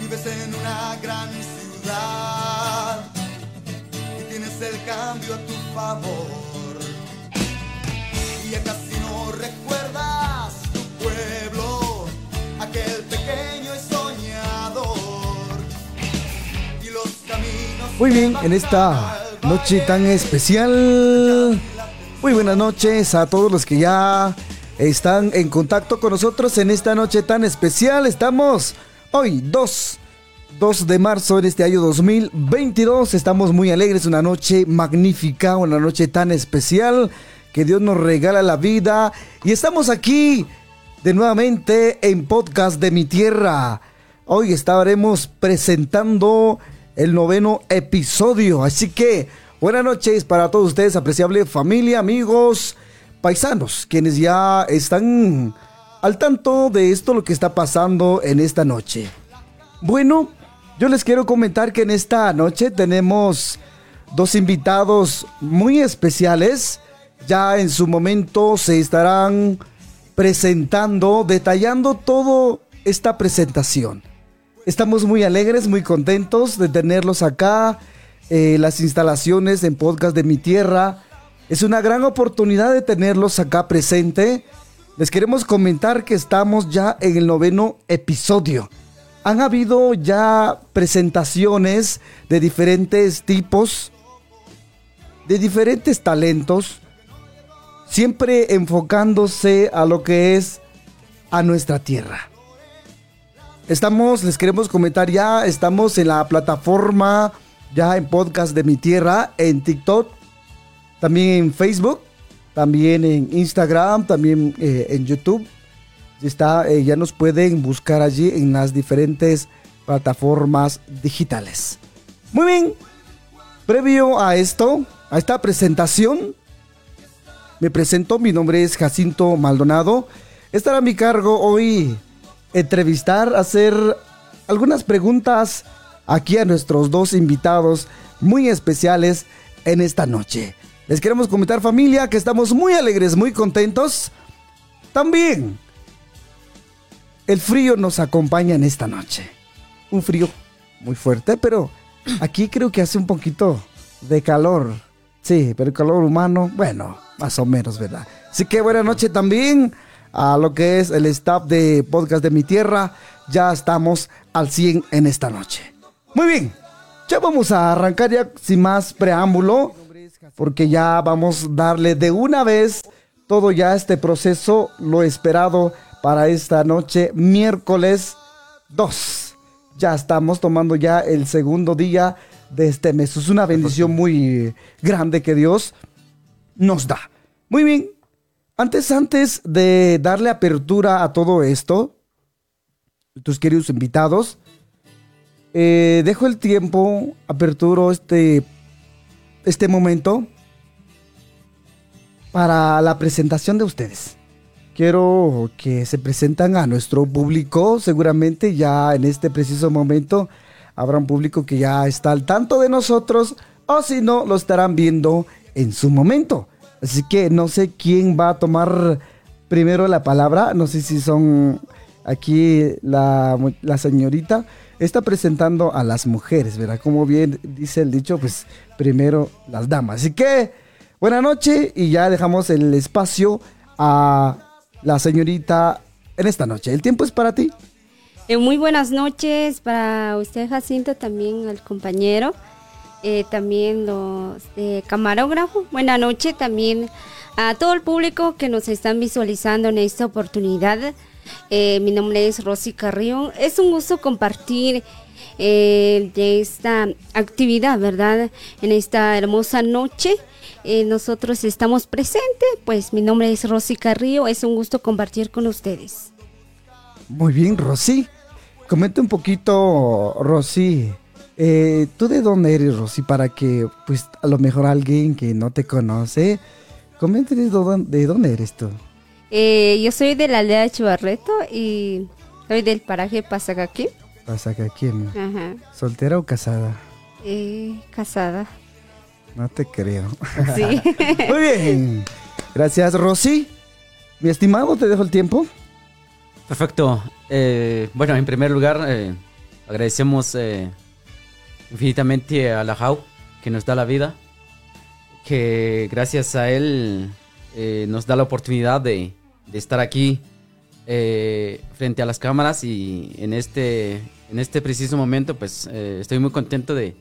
Vives en una gran ciudad y tienes el cambio a tu favor. Y ya Muy bien, en esta noche tan especial. Muy buenas noches a todos los que ya están en contacto con nosotros en esta noche tan especial. Estamos hoy 2, 2 de marzo en este año 2022. Estamos muy alegres, una noche magnífica, una noche tan especial que Dios nos regala la vida. Y estamos aquí de nuevamente en podcast de mi tierra. Hoy estaremos presentando el noveno episodio. Así que buenas noches para todos ustedes, apreciable familia, amigos, paisanos, quienes ya están al tanto de esto lo que está pasando en esta noche. Bueno, yo les quiero comentar que en esta noche tenemos dos invitados muy especiales. Ya en su momento se estarán presentando, detallando todo esta presentación. Estamos muy alegres, muy contentos de tenerlos acá. eh, las instalaciones en podcast de mi tierra. Es una gran oportunidad de tenerlos acá presente. Les queremos comentar que estamos ya en el noveno episodio. Han habido ya presentaciones de diferentes tipos, de diferentes talentos, siempre enfocándose a lo que es a nuestra tierra. Estamos, les queremos comentar ya, estamos en la plataforma, ya en podcast de mi tierra, en TikTok, también en Facebook, también en Instagram, también eh, en YouTube. Está, eh, ya nos pueden buscar allí en las diferentes plataformas digitales. Muy bien, previo a esto, a esta presentación, me presento, mi nombre es Jacinto Maldonado. Estará a mi cargo hoy entrevistar, hacer algunas preguntas aquí a nuestros dos invitados muy especiales en esta noche. Les queremos comentar familia que estamos muy alegres, muy contentos. También el frío nos acompaña en esta noche. Un frío muy fuerte, pero aquí creo que hace un poquito de calor. Sí, pero el calor humano, bueno, más o menos, ¿verdad? Así que buena noche también a lo que es el staff de Podcast de mi Tierra. Ya estamos al 100 en esta noche. Muy bien, ya vamos a arrancar ya sin más preámbulo, porque ya vamos a darle de una vez todo ya este proceso, lo esperado para esta noche, miércoles 2. Ya estamos tomando ya el segundo día de este mes. Es una bendición muy grande que Dios nos da. Muy bien, antes, antes de darle apertura a todo esto, tus queridos invitados, eh, dejo el tiempo, aperturo este, este momento para la presentación de ustedes. Quiero que se presentan a nuestro público, seguramente ya en este preciso momento habrá un público que ya está al tanto de nosotros o si no, lo estarán viendo en su momento. Así que no sé quién va a tomar primero la palabra. No sé si son aquí la, la, señorita. Está presentando a las mujeres, ¿verdad? Como bien dice el dicho, pues primero las damas. Así que buena noche y ya dejamos el espacio a la señorita en esta noche. El tiempo es para ti. Eh, muy buenas noches para usted, Jacinto, también al compañero eh, también los de camarógrafo. Buenas noches también a todo el público que nos están visualizando en esta oportunidad. Eh, mi nombre es Rosy Carrión. Es un gusto compartir eh, de esta actividad, ¿verdad? En esta hermosa noche. nosotros estamos presentes, pues mi nombre es Rosy Carrillo. Es un gusto compartir con ustedes. Muy bien, Rosy. Comenta un poquito, Rosy. Eh, ¿Tú de dónde eres, Rosy? Para que, pues, a lo mejor alguien que no te conoce, comente de dónde, de dónde eres tú. Eh, yo soy de la aldea de Chivarreto y soy del paraje Pasacaquí. Pasacaquí. Ajá. ¿Soltera o casada? Eh, casada. No te creo. Sí. Muy bien. Gracias, Rosy. Mi estimado, te dejo el tiempo. Perfecto. Eh, bueno, en primer lugar, eh, agradecemos eh, infinitamente a la JAU que nos da la vida, que gracias a él eh, nos da la oportunidad de, de estar aquí eh, frente a las cámaras y en este, en este preciso momento pues eh, estoy muy contento de,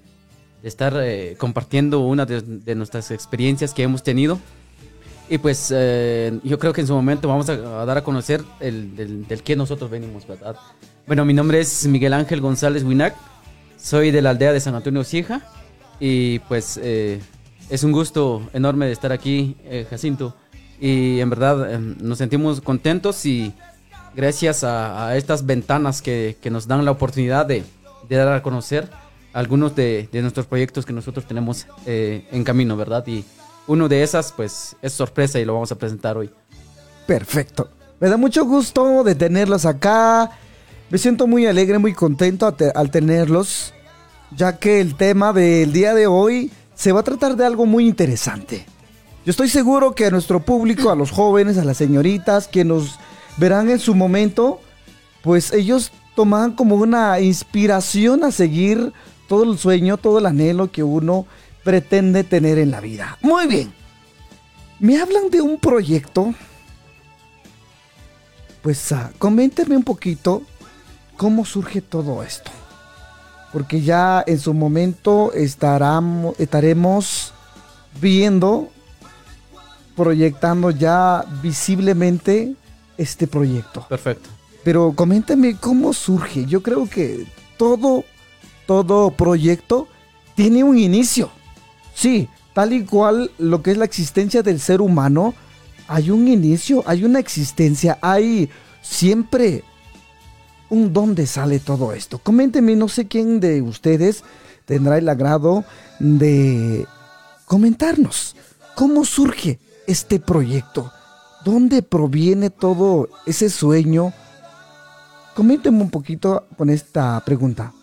de estar eh, compartiendo una de, de nuestras experiencias que hemos tenido. Y pues eh, yo creo que en su momento vamos a, a dar a conocer el, del, del que nosotros venimos, ¿verdad? Bueno, mi nombre es Miguel Ángel González Winac, soy de la aldea de San Antonio Cija y pues eh, es un gusto enorme de estar aquí, eh, Jacinto, y en verdad eh, nos sentimos contentos y gracias a, a estas ventanas que, que nos dan la oportunidad de, de dar a conocer algunos de, de nuestros proyectos que nosotros tenemos eh, en camino, ¿verdad? Y uno de esas, pues, es sorpresa y lo vamos a presentar hoy. Perfecto. Me da mucho gusto de tenerlos acá. Me siento muy alegre, muy contento al tenerlos, ya que el tema del día de hoy se va a tratar de algo muy interesante. Yo estoy seguro que a nuestro público, a los jóvenes, a las señoritas que nos verán en su momento, pues ellos toman como una inspiración a seguir todo el sueño, todo el anhelo que uno pretende tener en la vida. Muy bien. Me hablan de un proyecto pues ah, coméntenme un poquito cómo surge todo esto. Porque ya en su momento estaremos viendo, proyectando ya visiblemente este proyecto. Perfecto. Pero coméntame cómo surge. Yo creo que todo, todo proyecto tiene un inicio. Sí, tal y cual lo que es la existencia del ser humano, hay un inicio, hay una existencia, hay siempre un dónde sale todo esto. Coménteme, no sé quién de ustedes tendrá el agrado de comentarnos cómo surge este proyecto, dónde proviene todo ese sueño. Coménteme un poquito con esta pregunta.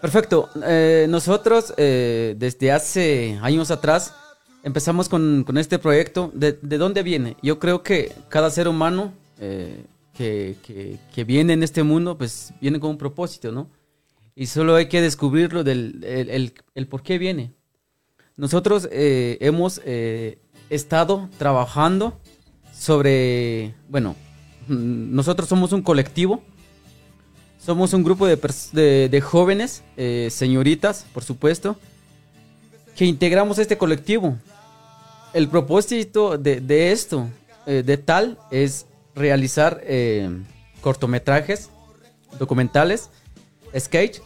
Perfecto. Eh, nosotros eh, desde hace años atrás empezamos con, con este proyecto. ¿De, de dónde viene? Yo creo que cada ser humano eh, que, que- que viene en este mundo, pues viene con un propósito, ¿no? Y solo hay que descubrirlo del el, el- por qué viene. Nosotros eh, hemos eh, estado trabajando sobre, bueno, nosotros somos un colectivo somos un grupo de, de- jóvenes, eh, señoritas, por supuesto, que integramos este colectivo. El propósito de, de esto, de tal, es realizar eh, cortometrajes, documentales, sketch,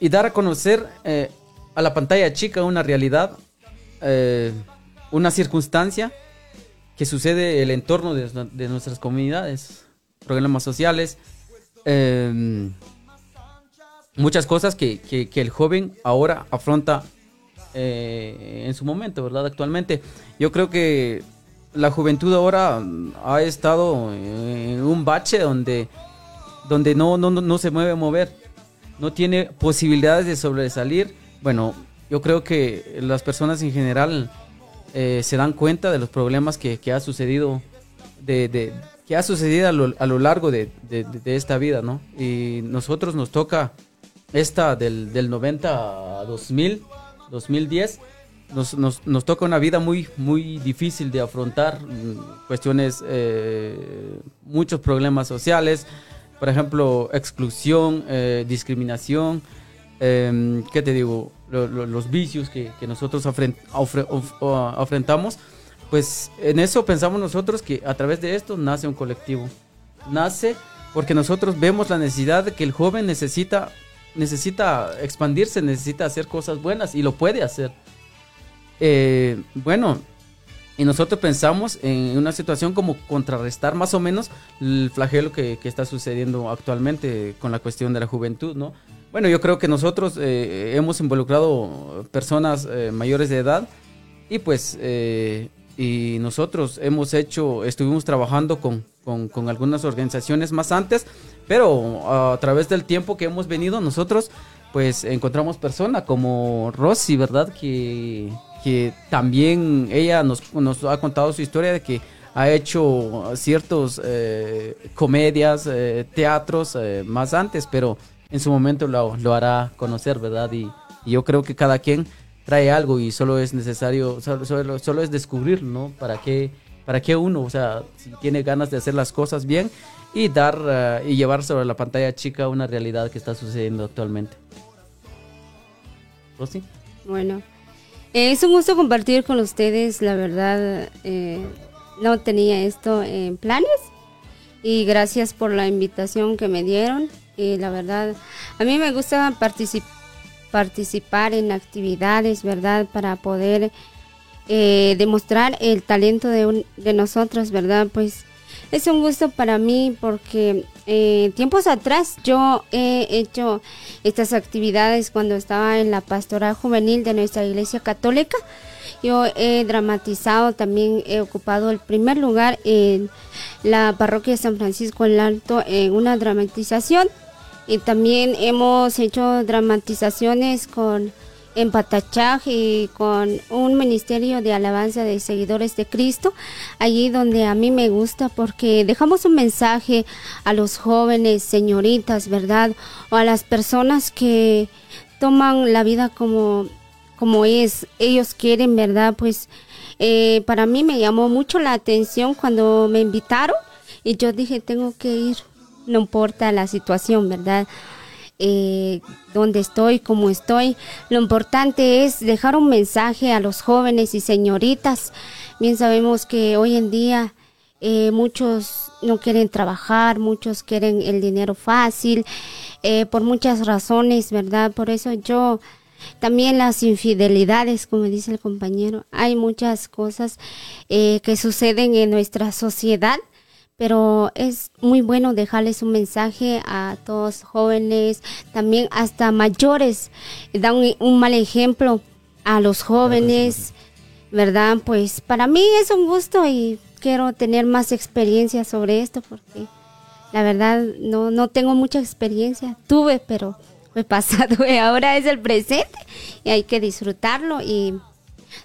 y dar a conocer eh, a la pantalla chica una realidad, eh, una circunstancia que sucede en el entorno de, nuestras comunidades, problemas sociales, eh, muchas cosas que, que- el joven ahora afronta en su momento, ¿verdad? Actualmente. Yo creo que la juventud ahora mm, ha estado en un bache donde, donde no, no, no- se mueve a mover, no tiene posibilidades de sobresalir. Bueno, yo creo que las personas en general eh, se dan cuenta de los problemas que, que ha sucedido de, de- que ha sucedido a lo, a lo largo de, de- de esta vida, ¿no? Y nosotros nos toca esta del, del 90 a 2000, 2010, nos, nos, nos toca una vida muy, muy difícil de afrontar, mm, cuestiones, eh, muchos problemas sociales, por ejemplo, exclusión, eh, discriminación, eh, ¿qué te digo? Lo- lo- los vicios que, que nosotros afrentamos, pues en eso pensamos nosotros que a través de esto nace un colectivo. Nace porque nosotros vemos la necesidad de que el joven necesita, necesita expandirse, necesita hacer cosas buenas y lo puede hacer. Eh, bueno, y nosotros pensamos en una situación como contrarrestar más o menos el flagelo que, que está sucediendo actualmente con la cuestión de la juventud, ¿no? Bueno, yo creo que nosotros eh, hemos involucrado personas eh, mayores de edad y pues eh, y nosotros hemos hecho, estuvimos trabajando con, con, con algunas organizaciones más antes, pero a través del tiempo que hemos venido nosotros pues encontramos personas como Rosy, ¿verdad? Que, que también ella nos, nos ha contado su historia de que ha hecho ciertos eh, comedias, eh, teatros eh, más antes, pero en su momento lo, lo hará conocer, ¿verdad? Y, yo creo que cada quien trae algo y solo es necesario, solo, solo, es descubrir, ¿no? ¿Para qué, ¿Para qué uno, o sea, si tiene ganas de hacer las cosas bien y dar y llevar sobre la pantalla chica una realidad que está sucediendo actualmente? ¿Rosy? Bueno, eh, es un gusto compartir con ustedes, la verdad, eh, no tenía esto en planes y gracias por la invitación que me dieron y la verdad, a mí me gusta participar en actividades, ¿verdad? Para poder eh, demostrar el talento de, un, de nosotros, ¿verdad? Pues es un gusto para mí porque eh, tiempos atrás yo he hecho estas actividades cuando estaba en la pastoral juvenil de nuestra iglesia católica. Yo he dramatizado, también he ocupado el primer lugar en la parroquia de San Francisco el Alto en una dramatización y también hemos hecho dramatizaciones con en Patachaj y con un ministerio de alabanza de seguidores de Cristo, allí donde a mí me gusta porque dejamos un mensaje a los jóvenes, señoritas, ¿verdad? O a las personas que toman la vida como, como es, ellos quieren, ¿verdad? Pues eh, para mí me llamó mucho la atención cuando me invitaron y yo dije, tengo que ir no importa la situación, ¿verdad? Eh, donde estoy, cómo estoy. Lo importante es dejar un mensaje a los jóvenes y señoritas. Bien sabemos que hoy en día eh, muchos no quieren trabajar, muchos quieren el dinero fácil, eh, por muchas razones, ¿verdad? Por eso yo también las infidelidades, como dice el compañero, hay muchas cosas que suceden en nuestra sociedad pero es muy bueno dejarles un mensaje a todos jóvenes, también hasta mayores, da un, mal ejemplo a los jóvenes, ¿verdad? Pues para mí es un gusto y quiero tener más experiencia sobre esto porque la verdad no, no tengo mucha experiencia, tuve, pero fue pasado y ahora es el presente y hay que disfrutarlo y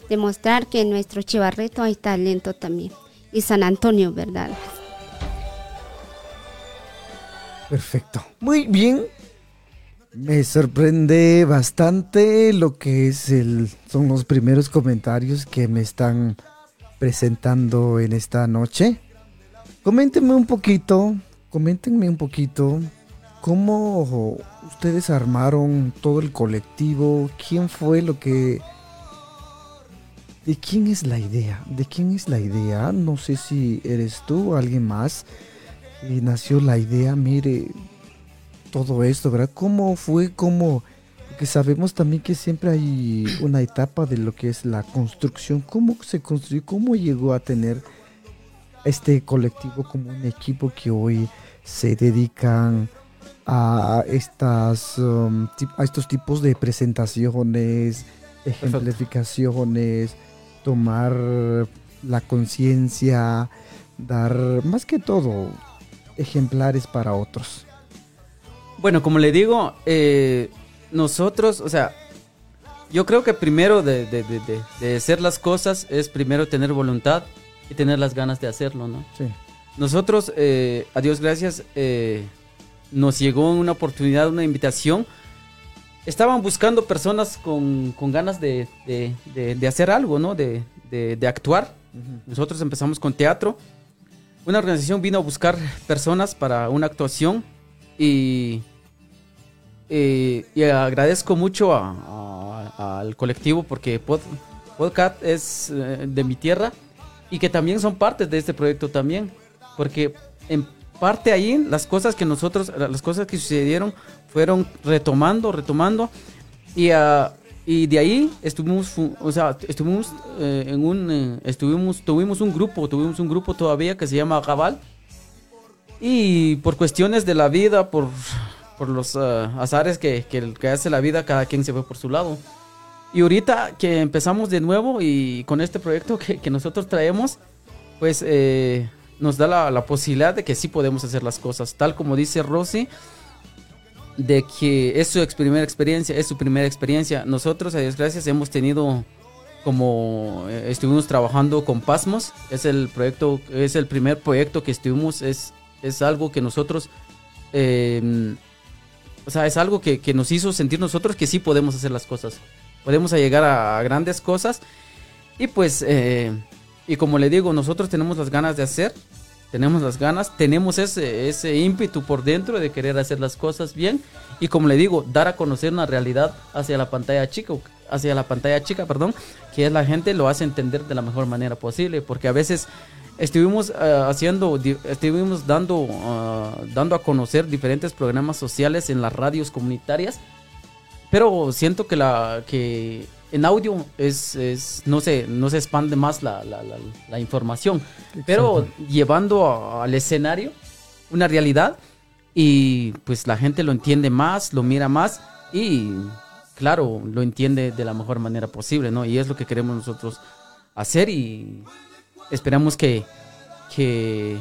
demostrar que en nuestro Chivarreto hay talento también. Y San Antonio, ¿verdad? Perfecto. Muy bien. Me sorprende bastante lo que es el son los primeros comentarios que me están presentando en esta noche. Coméntenme un poquito, coméntenme un poquito cómo ustedes armaron todo el colectivo, quién fue lo que ¿De quién es la idea? ¿De quién es la idea? No sé si eres tú o alguien más y nació la idea, mire, todo esto, ¿verdad? ¿Cómo fue? ¿Cómo? Porque sabemos también que siempre hay una etapa de lo que es la construcción. ¿Cómo se construyó? ¿Cómo llegó a tener este colectivo como un equipo que hoy se dedican a estas um, a estos tipos de presentaciones, ejemplificaciones, tomar la conciencia, dar más que todo ejemplares para otros? Bueno, como le digo, eh, nosotros, o sea, yo creo que primero de, de, hacer las cosas es primero tener voluntad y tener las ganas de hacerlo, ¿no? Sí. Nosotros, eh, a Dios gracias, eh, nos llegó una oportunidad, una invitación. Estaban buscando personas con, con ganas de, hacer algo, ¿no? De, actuar. Nosotros empezamos con teatro una organización vino a buscar personas para una actuación y, eh, y agradezco mucho al colectivo porque Podcast es eh, de mi tierra y que también son parte de este proyecto también, porque en parte ahí las cosas que nosotros, las cosas que sucedieron fueron retomando, retomando y a y de ahí estuvimos, o sea, estuvimos eh, en un, eh, estuvimos, tuvimos un grupo, tuvimos un grupo todavía que se llama Gabal. Y por cuestiones de la vida, por, por los uh, azares que, que, que, hace la vida, cada quien se fue por su lado. Y ahorita que empezamos de nuevo y con este proyecto que, que nosotros traemos, pues eh, nos da la, la, posibilidad de que sí podemos hacer las cosas. Tal como dice Rosy, de que es su primera experiencia, es su primera experiencia. Nosotros, a Dios gracias, hemos tenido como eh, estuvimos trabajando con Pasmos, es el proyecto, es el primer proyecto que estuvimos, es, es algo que nosotros, em, o sea, es algo que, que, nos hizo sentir nosotros que sí podemos hacer las cosas, podemos llegar a, grandes cosas. Y pues, eh, y como le digo, nosotros tenemos las ganas de hacer, tenemos las ganas, tenemos ese, ese ímpetu por dentro de querer hacer las cosas bien y como le digo, dar a conocer una realidad hacia la pantalla chica, hacia la pantalla chica, perdón, que la gente lo hace entender de la mejor manera posible, porque a veces estuvimos uh, haciendo, estuvimos dando, uh, dando a conocer diferentes programas sociales en las radios comunitarias, pero siento que la que en audio es, es no se no se expande más la, la, la, la información, Exacto. pero llevando a, al escenario una realidad y pues la gente lo entiende más, lo mira más y claro, lo entiende de la mejor manera posible, ¿no? Y es lo que queremos nosotros hacer y esperamos que, que,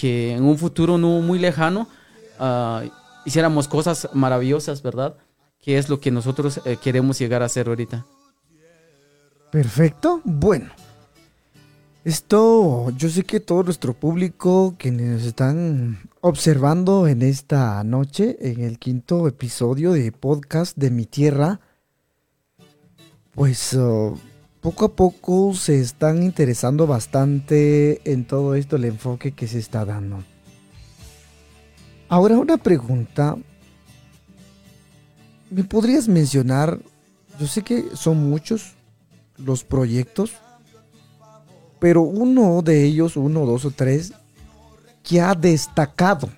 que en un futuro no muy lejano uh, hiciéramos cosas maravillosas, ¿verdad? Que es lo que nosotros eh, queremos llegar a hacer ahorita. Perfecto. Bueno. Esto, yo sé que todo nuestro público que nos están observando en esta noche, en el quinto episodio de podcast de Mi Tierra, pues uh, poco a poco se están interesando bastante en todo esto, el enfoque que se está dando. Ahora una pregunta. ¿Me podrías mencionar? Yo sé que son muchos los proyectos pero uno de ellos, uno, dos o tres, que ha destacado,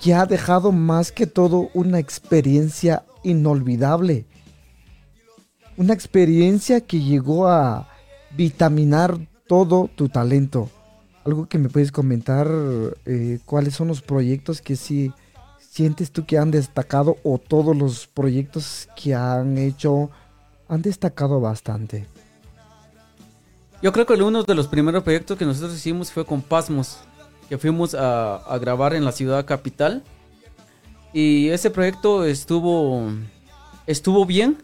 que ha dejado más que todo una experiencia inolvidable. Una experiencia que llegó a vitaminar todo tu talento. Algo que me puedes comentar, eh, cuáles son los proyectos que sí sientes tú que han destacado o todos los proyectos que han hecho han destacado bastante. Yo creo que uno de los primeros proyectos que nosotros hicimos fue con Pasmos, que fuimos a, a, grabar en la ciudad capital. Y ese proyecto estuvo, estuvo bien.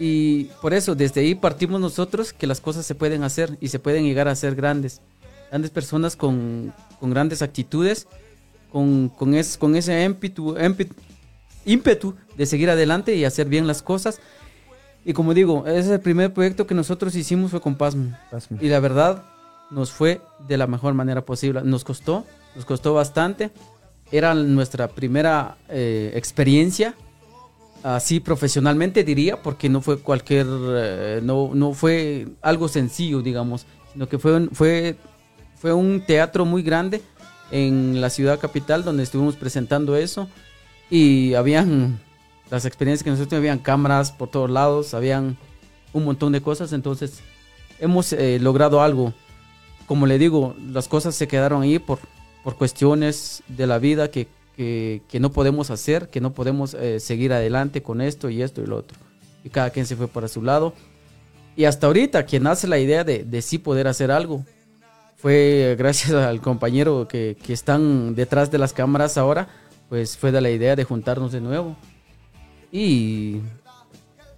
Y por eso, desde ahí partimos nosotros que las cosas se pueden hacer y se pueden llegar a ser grandes. Grandes personas con, con grandes actitudes, con, con, es, con ese ímpetu, ímpetu, ímpetu de seguir adelante y hacer bien las cosas. Y como digo, ese es el primer proyecto que nosotros hicimos fue con Pasmo. Pasmo. Y la verdad, nos fue de la mejor manera posible. Nos costó, nos costó bastante. Era nuestra primera eh, experiencia, así profesionalmente diría, porque no fue cualquier, eh, no, no fue algo sencillo, digamos, sino que fue, fue, fue un teatro muy grande en la ciudad capital donde estuvimos presentando eso. Y habían las experiencias que nosotros habían cámaras por todos lados, habían un montón de cosas, entonces hemos eh, logrado algo. Como le digo, las cosas se quedaron ahí por, por cuestiones de la vida que, que, que no podemos hacer, que no podemos eh, seguir adelante con esto y esto y lo otro. Y cada quien se fue para su lado. Y hasta ahorita, quien hace la idea de, de sí poder hacer algo, fue gracias al compañero que, que están detrás de las cámaras ahora, pues fue de la idea de juntarnos de nuevo. Y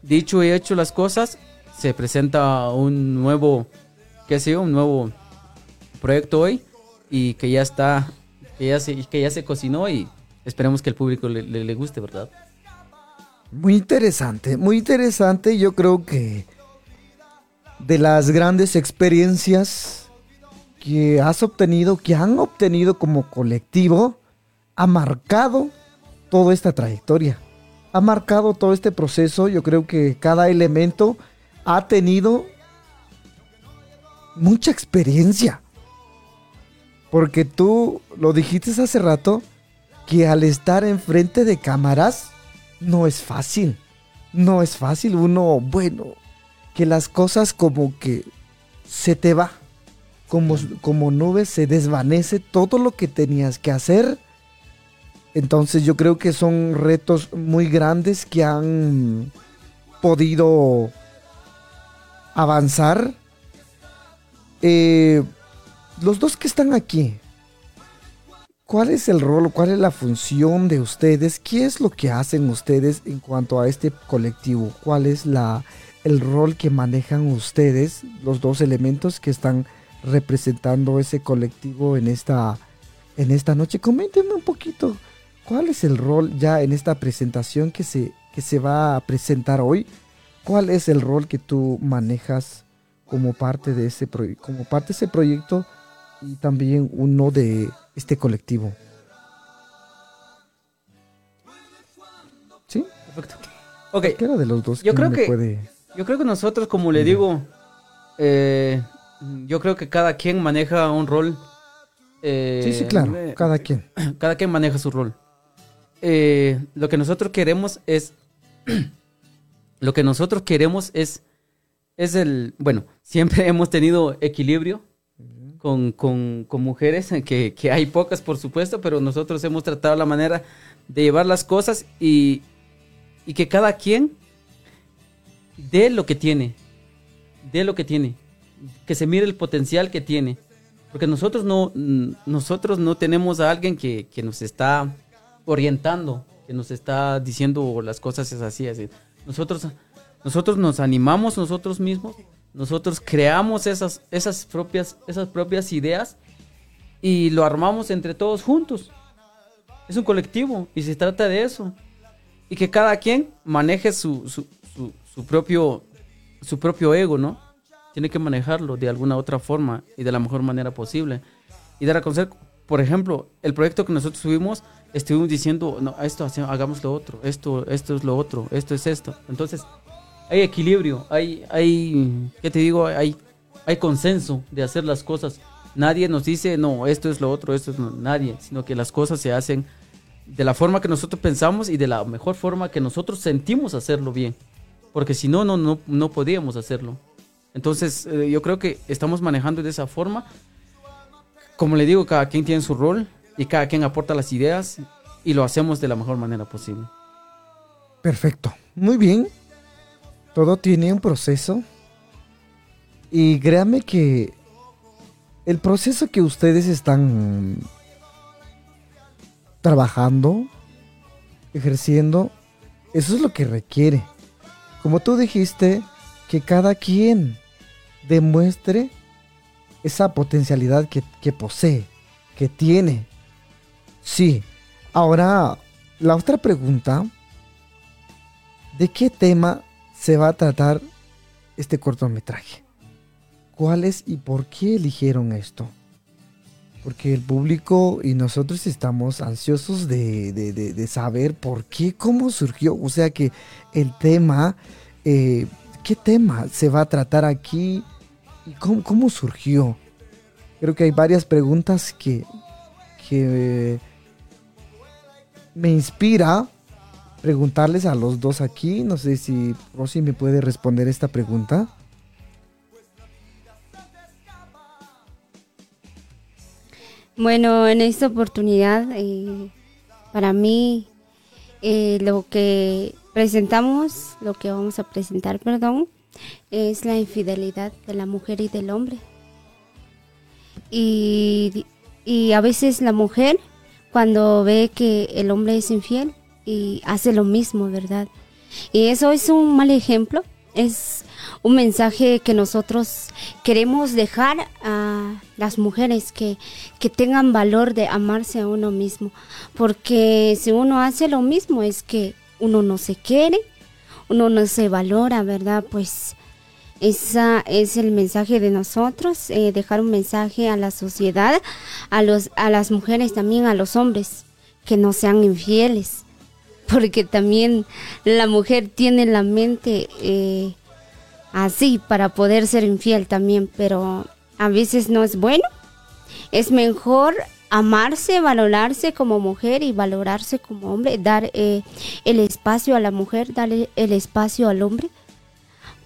dicho y hecho las cosas, se presenta un nuevo, qué sé yo, un nuevo proyecto hoy y que ya está, que ya se, que ya se cocinó y esperemos que el público le, le, le guste, ¿verdad? Muy interesante, muy interesante. Yo creo que de las grandes experiencias que has obtenido, que han obtenido como colectivo, ha marcado toda esta trayectoria ha marcado todo este proceso. Yo creo que cada elemento ha tenido mucha experiencia. Porque tú lo dijiste hace rato, que al estar enfrente de cámaras no es fácil. No es fácil. Uno, bueno, que las cosas como que se te va. Como, como nubes se desvanece todo lo que tenías que hacer entonces yo creo que son retos muy grandes que han podido avanzar. Eh, los dos que están aquí, ¿Cuál es el rol, cuál es la función de ustedes? ¿Qué es lo que hacen ustedes en cuanto a este colectivo? ¿Cuál es la, el rol que manejan ustedes, los dos elementos que están representando ese colectivo en esta, en esta noche? Coméntenme un poquito, ¿cuál es el rol ya en esta presentación que se, que se va a presentar hoy? ¿Cuál es el rol que tú manejas como parte de ese, como parte de ese proyecto y también uno de este colectivo? ¿Sí? Perfecto. Ok. Cualquiera de los dos Yo creo que- puede... Yo creo que nosotros, como le digo, eh, yo creo que cada quien maneja un rol. eh, Sí, sí, claro, eh, cada quien. cada quien maneja su rol. Eh, lo que nosotros queremos es. lo que nosotros queremos es. Es el. Bueno, siempre hemos tenido equilibrio con, con- con mujeres, que, que hay pocas, por supuesto, pero nosotros hemos tratado la manera de llevar las cosas y, y que cada quien dé lo que tiene. Dé lo que tiene. Que se mire el potencial que tiene. Porque nosotros no, nosotros no tenemos a alguien que, que nos está orientando, que nos está diciendo las cosas es así, así. Nosotros, nosotros nos animamos nosotros mismos, nosotros creamos esas, esas, propias, esas propias ideas y lo armamos entre todos juntos. Es un colectivo y se trata de eso. Y que cada quien maneje su, su, su- propio, su propio ego, ¿no? Tiene que manejarlo de alguna otra forma y de la mejor manera posible. Y dar a conocer, por ejemplo, el proyecto que nosotros tuvimos, estuvimos diciendo, no, esto hagamos lo otro, esto, esto es lo otro, esto es esto. Entonces, hay equilibrio, hay, hay, ¿qué te digo? Hay, hay consenso de hacer las cosas. Nadie nos dice, no, esto es lo otro, esto es lo-". nadie, sino que las cosas se hacen de la forma que nosotros pensamos y de la mejor forma que nosotros sentimos hacerlo bien. Porque si no, no, no, no podíamos hacerlo. Entonces, eh, yo creo que estamos manejando de esa forma. Como le digo, cada quien tiene su rol y cada quien aporta las ideas y lo hacemos de la mejor manera posible. Perfecto. Muy bien. Todo tiene un proceso. Y créame que el proceso que ustedes están trabajando, ejerciendo, eso es lo que requiere. Como tú dijiste, que cada quien demuestre esa potencialidad que, que posee, que tiene. Sí. Ahora, la otra pregunta ¿De qué tema se va a tratar este cortometraje? ¿Cuáles y por qué eligieron esto? Porque el público y nosotros estamos ansiosos de, de- de- saber por qué, cómo surgió. O sea que el tema, eh, ¿qué tema se va a tratar aquí y cómo, cómo surgió? Creo que hay varias preguntas que, que me inspira preguntarles a los dos aquí. No sé si Rosy me puede responder esta pregunta. Bueno, en esta oportunidad, eh, para mí, eh, lo que presentamos, lo que vamos a presentar, perdón, es la infidelidad de la mujer y del hombre. Y, y a veces la mujer, cuando ve que el hombre es infiel, y hace lo mismo, ¿verdad? Y eso es un mal ejemplo, es un mensaje que nosotros queremos dejar a las mujeres que, que tengan valor de amarse a uno mismo. Porque si uno hace lo mismo es que uno no se quiere, uno no se valora, ¿verdad? Pues ese es el mensaje de nosotros, eh, dejar un mensaje a la sociedad, a, los, a las mujeres también, a los hombres, que no sean infieles porque también la mujer tiene la mente eh, así para poder ser infiel también, pero a veces no es bueno. Es mejor amarse, valorarse como mujer y valorarse como hombre, dar eh, el espacio a la mujer, darle el espacio al hombre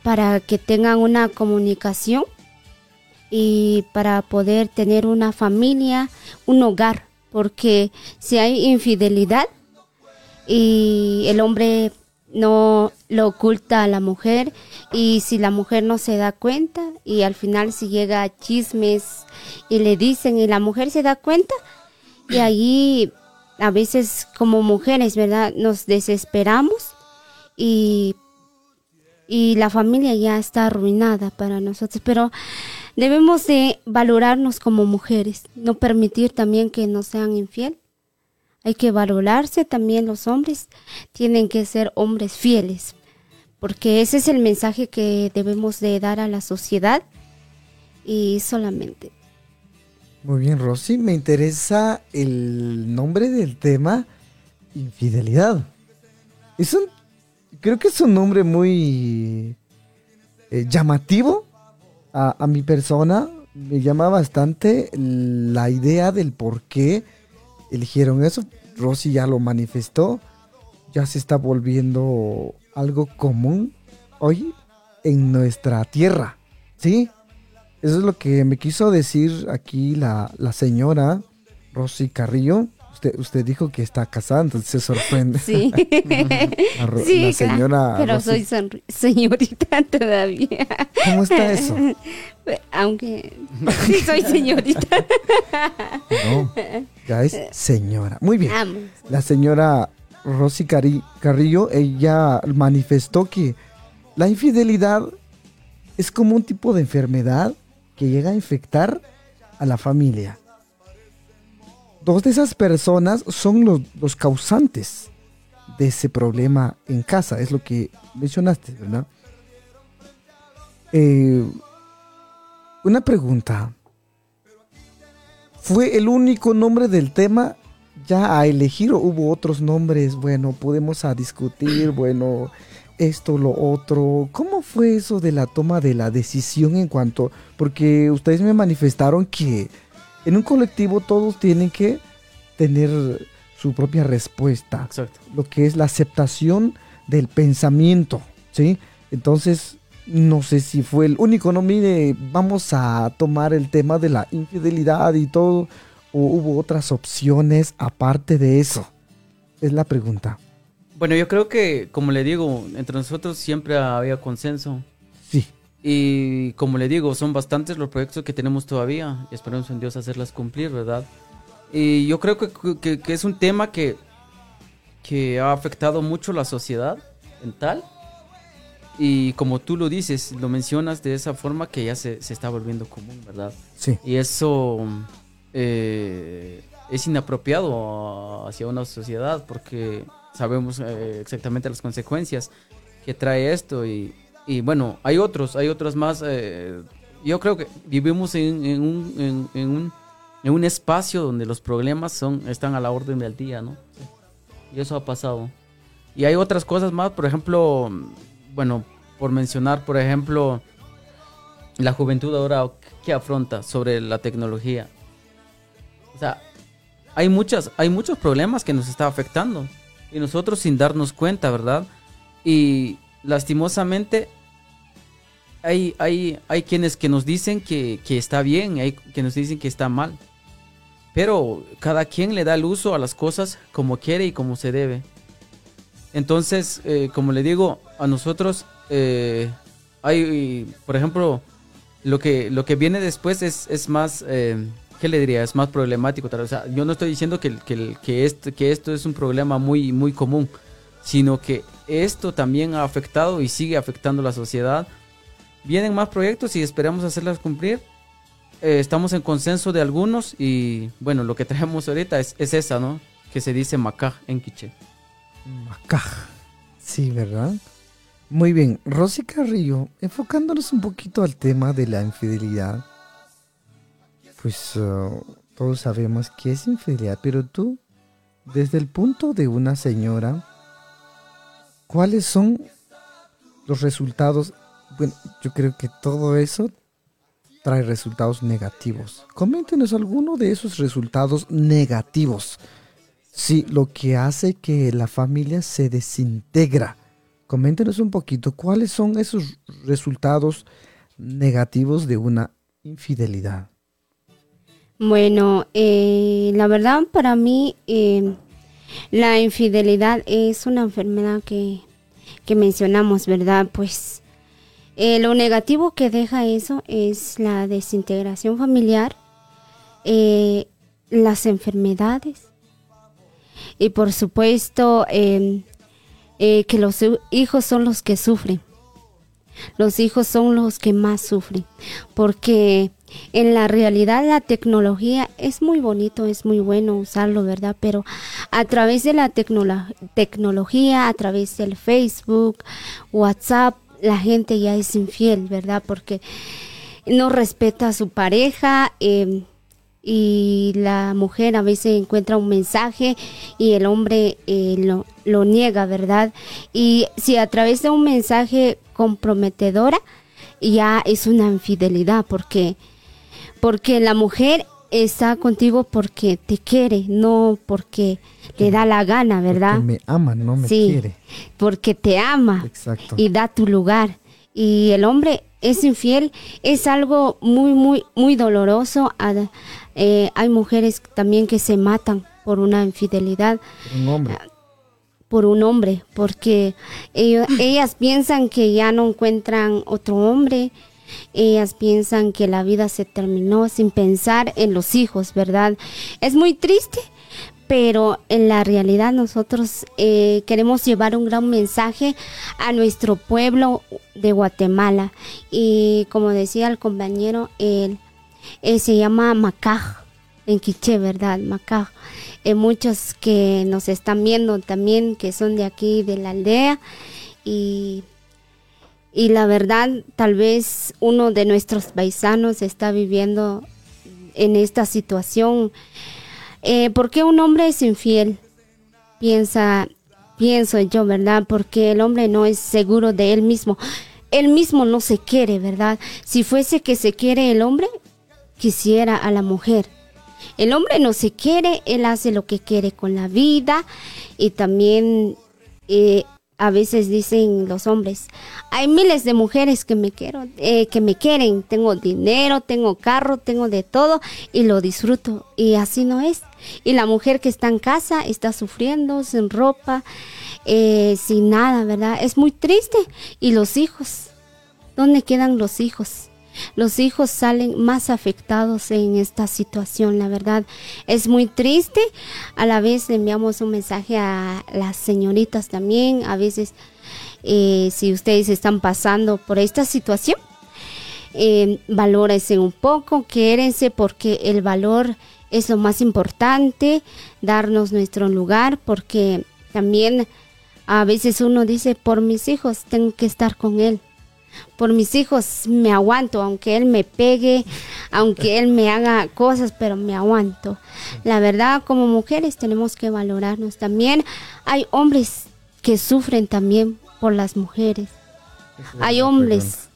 para que tengan una comunicación y para poder tener una familia, un hogar, porque si hay infidelidad, y el hombre no lo oculta a la mujer y si la mujer no se da cuenta y al final si llega a chismes y le dicen y la mujer se da cuenta Y allí a veces como mujeres, ¿verdad? Nos desesperamos y, y la familia ya está arruinada para nosotros. Pero debemos de valorarnos como mujeres, no permitir también que nos sean infiel. Hay que valorarse también los hombres, tienen que ser hombres fieles, porque ese es el mensaje que debemos de dar a la sociedad y solamente. Muy bien, Rosy, me interesa el nombre del tema, infidelidad. Es un, creo que es un nombre muy eh, llamativo a, mi persona. Me llama bastante la idea del por qué eligieron eso. Rosy ya lo manifestó. Ya se está volviendo algo común hoy en nuestra tierra. ¿Sí? Eso es lo que me quiso decir aquí la, la señora Rosy Carrillo. Usted, usted dijo que está casada, entonces se sorprende. Sí, La, sí señora pero Rosy- soy señorita todavía. ¿Cómo está eso? Aunque sí soy señorita. No, ya es señora. Muy bien. Vamos. La señora Rosy Carrillo, ella manifestó que la infidelidad es como un tipo de enfermedad que llega a infectar a la familia. Dos de esas personas son los, causantes de ese problema en casa, es lo que mencionaste, ¿verdad? Eh, una pregunta. ¿Fue el único nombre del tema ya a elegir o hubo otros nombres? Bueno, podemos a discutir, bueno, esto, lo otro. ¿Cómo fue eso de la toma de la decisión en cuanto? Porque ustedes me manifestaron que en un colectivo todos tienen que tener su propia respuesta Exacto. lo que es la aceptación del pensamiento, ¿sí? Entonces, no sé si fue el único, no mire, vamos a tomar el tema de la infidelidad y todo, o hubo otras opciones aparte de eso. Es la pregunta. Bueno, yo creo que, como le digo, entre nosotros siempre había consenso. Sí, Y como le digo, son bastantes los proyectos que tenemos todavía y esperamos en Dios hacerlas cumplir, ¿verdad? Y yo creo que, que- que es un tema que, que ha afectado mucho la sociedad en tal. Y como tú lo dices, lo mencionas de esa forma que ya se, se está volviendo común, ¿verdad? sí, Y eso eh, es inapropiado hacia una sociedad porque sabemos eh, exactamente las consecuencias que trae esto y, y bueno, hay otros, hay otros más. eh, yo creo que vivimos en, un, en un, en un espacio donde los problemas son, están a la orden del día, ¿no? Y eso ha pasado. Y hay otras cosas más, por ejemplo, bueno, por mencionar, por ejemplo, la juventud ahora que afronta sobre la tecnología. O sea, hay muchas, hay muchos problemas que nos está afectando y nosotros sin darnos cuenta, ¿verdad? Y lastimosamente hay, hay, hay quienes que nos dicen que, que está bien, hay que nos dicen que está mal. Pero cada quien le da el uso a las cosas como quiere y como se debe. Entonces, eh, como le digo, a nosotros eh, hay, por ejemplo, lo que, lo que viene después es, es más, eh, ¿qué le diría? Es más problemático. yo no estoy diciendo que, que, que, esto, que esto es un problema muy, muy común, sino que esto también ha afectado y sigue afectando la sociedad. Vienen más proyectos y esperamos hacerlas cumplir. Eh, estamos en consenso de algunos y bueno, lo que traemos ahorita es, es esa, ¿no? Que se dice Macaj en quiche. Macaj. Sí, ¿verdad? Muy bien, Rosy Carrillo, enfocándonos un poquito al tema de la infidelidad. Pues uh, todos sabemos que es infidelidad, pero tú, desde el punto de una señora, ¿cuáles son los resultados? Bueno, yo creo que todo eso trae resultados negativos. Coméntenos alguno de esos resultados negativos. Sí, lo que hace que la familia se desintegra. Coméntenos un poquito cuáles son esos resultados negativos de una infidelidad. Bueno, eh, la verdad para mí eh, la infidelidad es una enfermedad que, que mencionamos, ¿verdad? Pues eh, lo negativo que deja eso es la desintegración familiar, eh, las enfermedades y por supuesto em, eh, que los hijos son los que sufren. Los hijos son los que más sufren porque en la realidad la tecnología es muy bonito, es muy bueno usarlo, ¿verdad? Pero a través de la tecnología, a través del Facebook, WhatsApp, la gente ya es infiel, ¿verdad? Porque no respeta a su pareja. Eh, y la mujer a veces encuentra un mensaje y el hombre eh, lo, lo, niega, ¿verdad? Y si a través de un mensaje comprometedora, ya es una infidelidad, porque, porque la mujer está contigo porque te quiere, no porque le da la gana, ¿verdad? Porque me ama, no me sí, quiere. Porque te ama y da tu lugar. Y el hombre es infiel, es algo muy, muy, muy doloroso. Eh, hay mujeres también que se matan por una infidelidad. Un hombre. Por un hombre, porque ellas piensan que ya no encuentran otro hombre, ellas piensan que la vida se terminó sin pensar en los hijos, ¿verdad? Es muy triste, pero en la realidad nosotros eh, queremos llevar un gran mensaje a nuestro pueblo de Guatemala. Y como decía el compañero, él se llama Macaj, en Quiché, ¿verdad? Macaj. Eh, muchos que nos están viendo también, que son de aquí, de la aldea. Y, y la verdad, tal vez uno de nuestros paisanos está viviendo en esta situación. Eh, ¿Por qué un hombre es infiel? Piensa, pienso yo, ¿verdad? Porque el hombre no es seguro de él mismo. Él mismo no se quiere, ¿verdad? Si fuese que se quiere el hombre, quisiera a la mujer. El hombre no se quiere, él hace lo que quiere con la vida y también eh, a veces dicen los hombres, hay miles de mujeres que me quiero, eh, que me quieren, tengo dinero, tengo carro, tengo de todo y lo disfruto y así no es. Y la mujer que está en casa está sufriendo sin ropa, eh, sin nada, ¿verdad? Es muy triste. Y los hijos, ¿dónde quedan los hijos? Los hijos salen más afectados en esta situación, la verdad. Es muy triste. A la vez enviamos un mensaje a las señoritas también. A veces, eh, si ustedes están pasando por esta situación, eh, valórense un poco, quérense porque el valor es lo más importante, darnos nuestro lugar, porque también a veces uno dice, por mis hijos tengo que estar con él por mis hijos me aguanto, aunque él me pegue, aunque él me haga cosas, pero me aguanto. La verdad, como mujeres tenemos que valorarnos también. Hay hombres que sufren también por las mujeres. Hay hombres,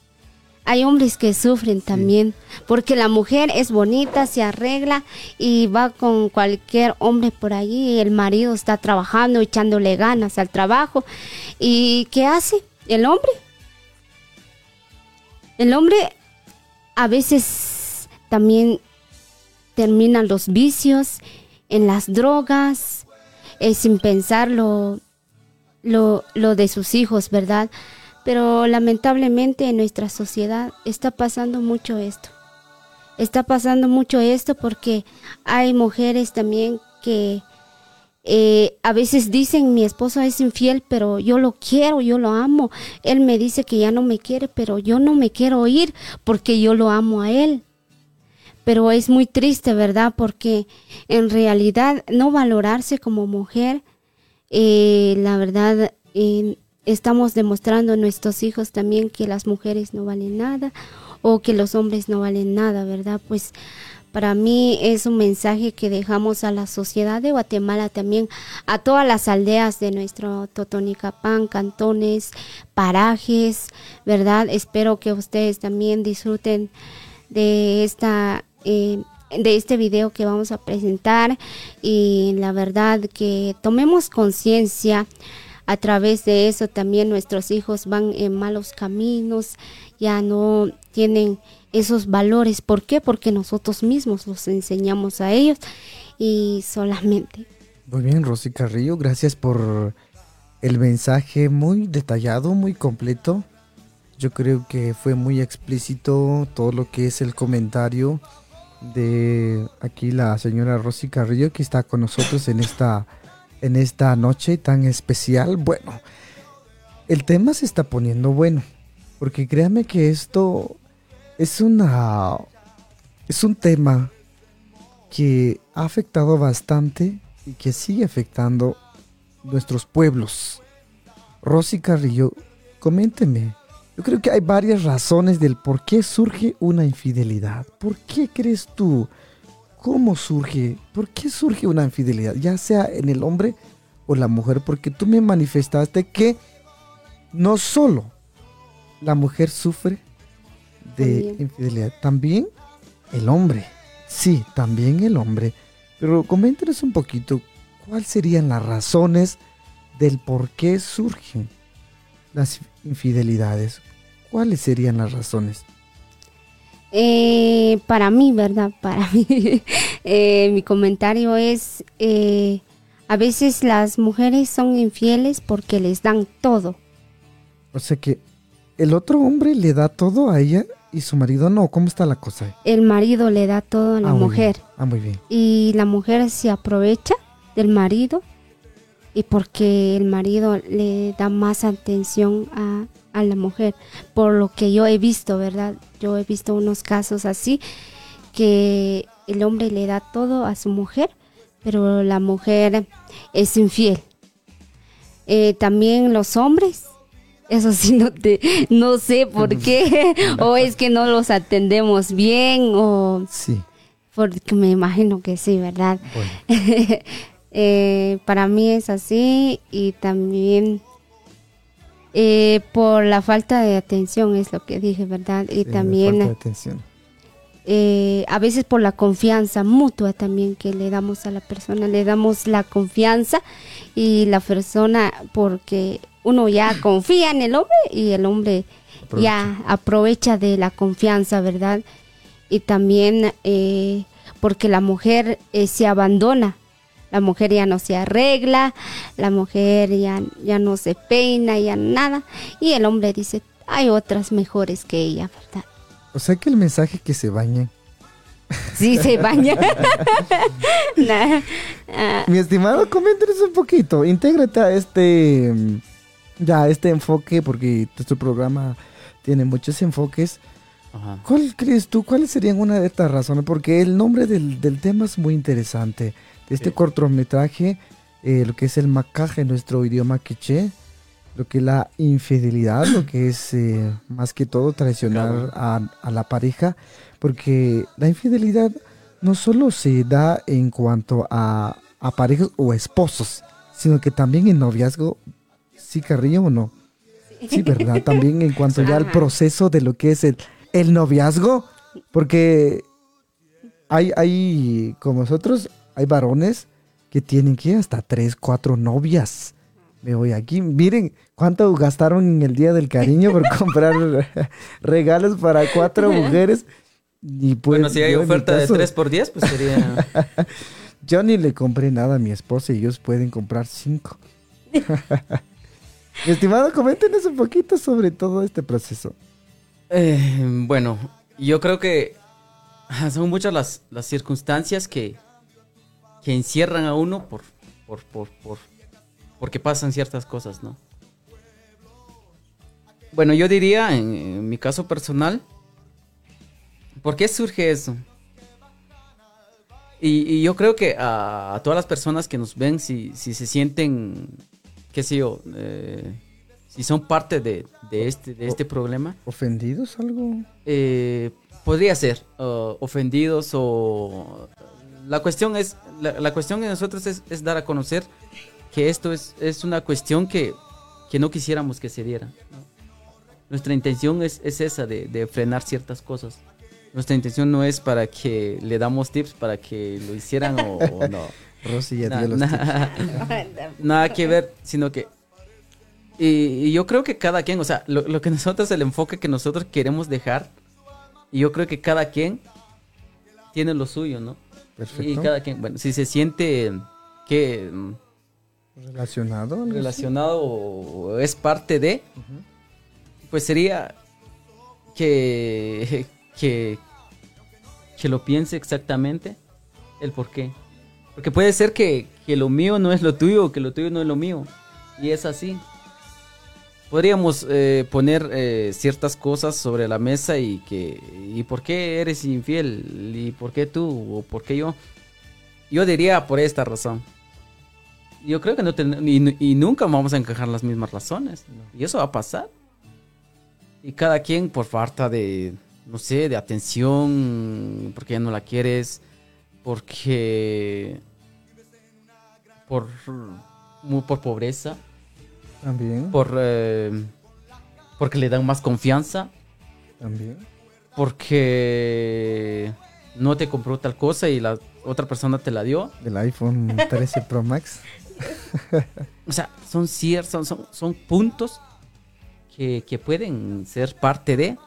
hay hombres que sufren también, porque la mujer es bonita, se arregla y va con cualquier hombre por allí, el marido está trabajando, echándole ganas al trabajo. ¿Y qué hace el hombre? El hombre a veces también termina los vicios, en las drogas, eh, sin pensar lo, lo, de sus hijos, ¿verdad? Pero lamentablemente en nuestra sociedad está pasando mucho esto. Está pasando mucho esto porque hay mujeres también que eh, a veces dicen mi esposo es infiel, pero yo lo quiero, yo lo amo. Él me dice que ya no me quiere, pero yo no me quiero ir porque yo lo amo a él. Pero es muy triste, ¿verdad? Porque en realidad no valorarse como mujer, eh, la verdad, eh, estamos demostrando a nuestros hijos también que las mujeres no valen nada o que los hombres no valen nada, ¿verdad? Pues para mí es un mensaje que dejamos a la sociedad de Guatemala también, a todas las aldeas de nuestro Totonicapán, cantones, parajes, ¿verdad? Espero que ustedes también disfruten de esta... Eh, de este video que vamos a presentar y la verdad que tomemos conciencia a través de eso también nuestros hijos van en malos caminos ya no tienen esos valores. ¿Por qué? Porque nosotros mismos los enseñamos a ellos y solamente. Muy bien, Rosy Carrillo, gracias por el mensaje muy detallado, muy completo. Yo creo que fue muy explícito todo lo que es el comentario de aquí la señora Rosy Carrillo que está con nosotros en esta, en esta noche tan especial. Bueno, el tema se está poniendo bueno, porque créame que esto es una es un tema que ha afectado bastante y que sigue afectando nuestros pueblos. Rosy Carrillo, coménteme. Yo creo que hay varias razones del por qué surge una infidelidad. ¿Por qué crees tú? ¿Cómo surge? ¿Por qué surge una infidelidad? Ya sea en el hombre o la mujer. Porque tú me manifestaste que no solo la mujer sufre de infidelidad, también el hombre. Sí, también el hombre. Pero coméntanos un poquito cuáles serían las razones del por qué surgen las infidelidades. ¿Cuáles serían las razones? Eh, para mí, ¿verdad? Para mí, eh, mi comentario es, eh, a veces las mujeres son infieles porque les dan todo. O sea que el otro hombre le da todo a ella ¿Y su marido no? ¿Cómo está la cosa? El marido le da todo a la Ah, mujer. Ah, muy bien. Y la mujer se aprovecha del marido y porque el marido le da más atención a, a la mujer. Por lo que yo he visto, ¿verdad? Yo he visto unos casos así que el hombre le da todo a su mujer, pero la mujer es infiel. Eh, también los hombres, eso sí no te, no sé por qué, o es que no los atendemos bien, o Sí. porque me imagino que sí, ¿verdad? Bueno. Eh, para mí es así y también eh, por la falta de atención es lo que dije, ¿verdad? Y Sí, la también falta de atención. Eh, a veces por la confianza mutua también que le damos a la persona, le damos la confianza y la persona porque uno ya confía en el hombre y el hombre ya aprovecha de la confianza, ¿verdad? Y también eh, porque la mujer eh, se abandona, la mujer ya no se arregla, la mujer ya, ya no se peina, ya nada, y el hombre dice, hay otras mejores que ella, ¿verdad? O sea que el mensaje que se bañen. Sí, se baña. Nah, ah, Mi estimado, coméntanos un poquito. Intégrate a este. mm, Ya, este enfoque, porque nuestro programa tiene muchos enfoques. Ajá. ¿Cuál crees tú? ¿Cuáles serían una de estas razones? Porque el nombre del, del tema es muy interesante. De este Sí. cortometraje, eh, lo que es el macaje en nuestro idioma quiché, lo que es la infidelidad, lo que es eh, más que todo traicionar a, a la pareja, porque la infidelidad no solo se da en cuanto a, a parejas o esposos, sino que también en noviazgo, ¿sí Carrillo o no? Sí, ¿verdad? También en cuanto ya al proceso de lo que es el, el noviazgo, porque hay, hay, como nosotros, hay varones que tienen que hasta tres, cuatro novias. Me voy aquí. Miren cuánto gastaron en el Día del Cariño por comprar regalos para cuatro mujeres. Y pues, bueno, si hay oferta de 3 por 10 pues sería... Yo ni le compré nada a mi esposa y ellos pueden comprar cinco. Estimado, coméntenos un poquito sobre todo este proceso. Eh, bueno, yo creo que son muchas las, las circunstancias que, que encierran a uno por, por, por, por, porque pasan ciertas cosas, ¿no? Bueno, yo diría, en, en mi caso personal, ¿por qué surge eso? Y, y yo creo que a, a todas las personas que nos ven, si, si se sienten, qué sé yo, eh, si son parte de, de este, de este problema, ¿Ofendidos algo? eh, podría ser uh, ofendidos o la cuestión es la, la cuestión de nosotros es, es dar a conocer que esto es, es una cuestión que, que no quisiéramos que se diera ¿no? nuestra intención es, es esa de, de frenar ciertas cosas nuestra intención no es para que le damos tips para que lo hicieran o, o no Rosy ya Na- dio los na- tips. nada que ver, sino que... Y, y yo creo que cada quien, o sea, lo, lo que nosotros, el enfoque que nosotros queremos dejar, y yo creo que cada quien tiene lo suyo, ¿no? Perfecto. Y cada quien, bueno, si se siente que mm, ¿Relacionado? relacionado o es parte de, pues sería que, que, que lo piense exactamente el por qué. Porque puede ser que, que lo mío no es lo tuyo, que lo tuyo no es lo mío. Y es así. Podríamos eh, poner eh, ciertas cosas sobre la mesa y que y por qué eres infiel y por qué tú o por qué yo. Yo diría por esta razón. Yo creo que no ten- y, y nunca vamos a encajar las mismas razones. Y eso va a pasar. Y cada quien por falta de, no sé, de atención, porque ya no la quieres, porque por, por pobreza, También. por eh, porque le dan más confianza, También. porque no te compró tal cosa y la otra persona te la dio. Del iPhone 13 Pro Max. O sea, son ciertos, son, son, puntos que, que pueden ser parte de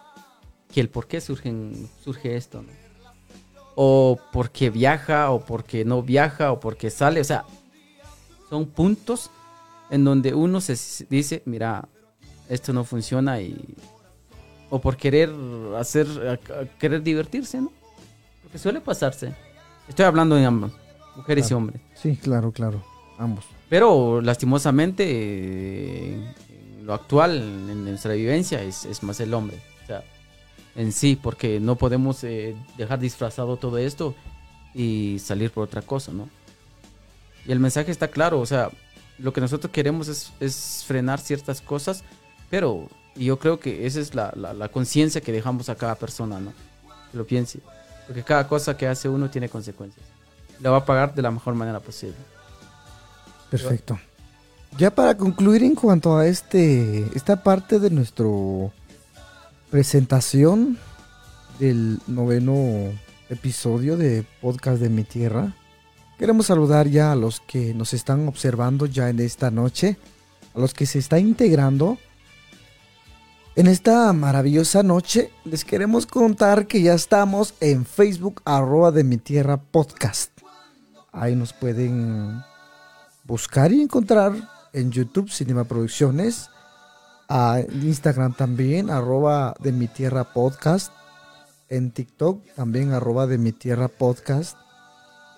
que el por qué surgen, surge esto, ¿no? O porque viaja, o porque no viaja, o porque sale. O sea, son puntos en donde uno se dice, mira, esto no funciona y... O por querer hacer, querer divertirse, ¿no? Porque suele pasarse. Estoy hablando de ambos, mujeres y hombres. Sí, claro, claro. Ambos. Pero lastimosamente, eh, lo actual, en nuestra vivencia, es, es más el hombre. O sea, en sí, porque no podemos eh, dejar disfrazado todo esto y salir por otra cosa, ¿no? Y el mensaje está claro, o sea, lo que nosotros queremos es, es frenar ciertas cosas, pero yo creo que esa es la, la- la conciencia que dejamos a cada persona, ¿no? Que lo piense. Porque cada cosa que hace uno tiene consecuencias. La va a pagar de la mejor manera posible. Perfecto. Ya para concluir en cuanto a este esta parte de nuestro presentación del noveno episodio de podcast de mi tierra, queremos saludar ya a los que nos están observando ya en esta noche, a los que se están integrando. En esta maravillosa noche les queremos contar que ya estamos en Facebook arroba de mi tierra podcast. Ahí nos pueden buscar y encontrar en YouTube Cinema Producciones, a Instagram también, arroba de mi tierra podcast, en TikTok también arroba de mi tierra podcast,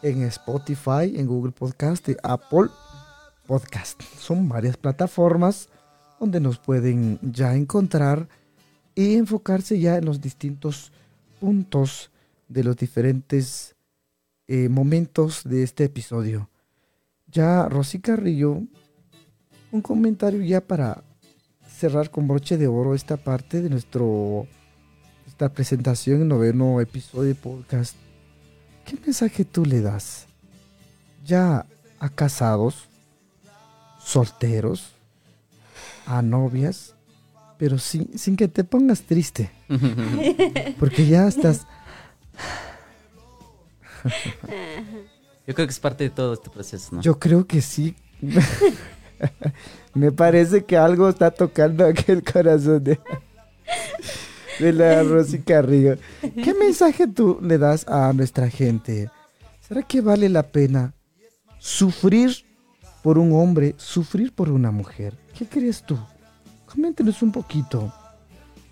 en Spotify, en Google Podcast y Apple Podcast. Son varias plataformas donde nos pueden ya encontrar y enfocarse ya en los distintos puntos de los diferentes eh, momentos de este episodio. Ya Rosy Carrillo, un comentario ya para cerrar con broche de oro esta parte de nuestro esta presentación en noveno episodio de podcast. ¿Qué mensaje tú le das? Ya a casados, solteros, a novias, pero sin, sin que te pongas triste, porque ya estás Yo creo que es parte de todo este proceso, ¿no? Yo creo que sí. Me parece que algo está tocando aquel corazón de, de la Rosy Carrillo. ¿Qué mensaje tú le das a nuestra gente? ¿Será que vale la pena sufrir por un hombre, sufrir por una mujer? ¿Qué crees tú? Coméntenos un poquito.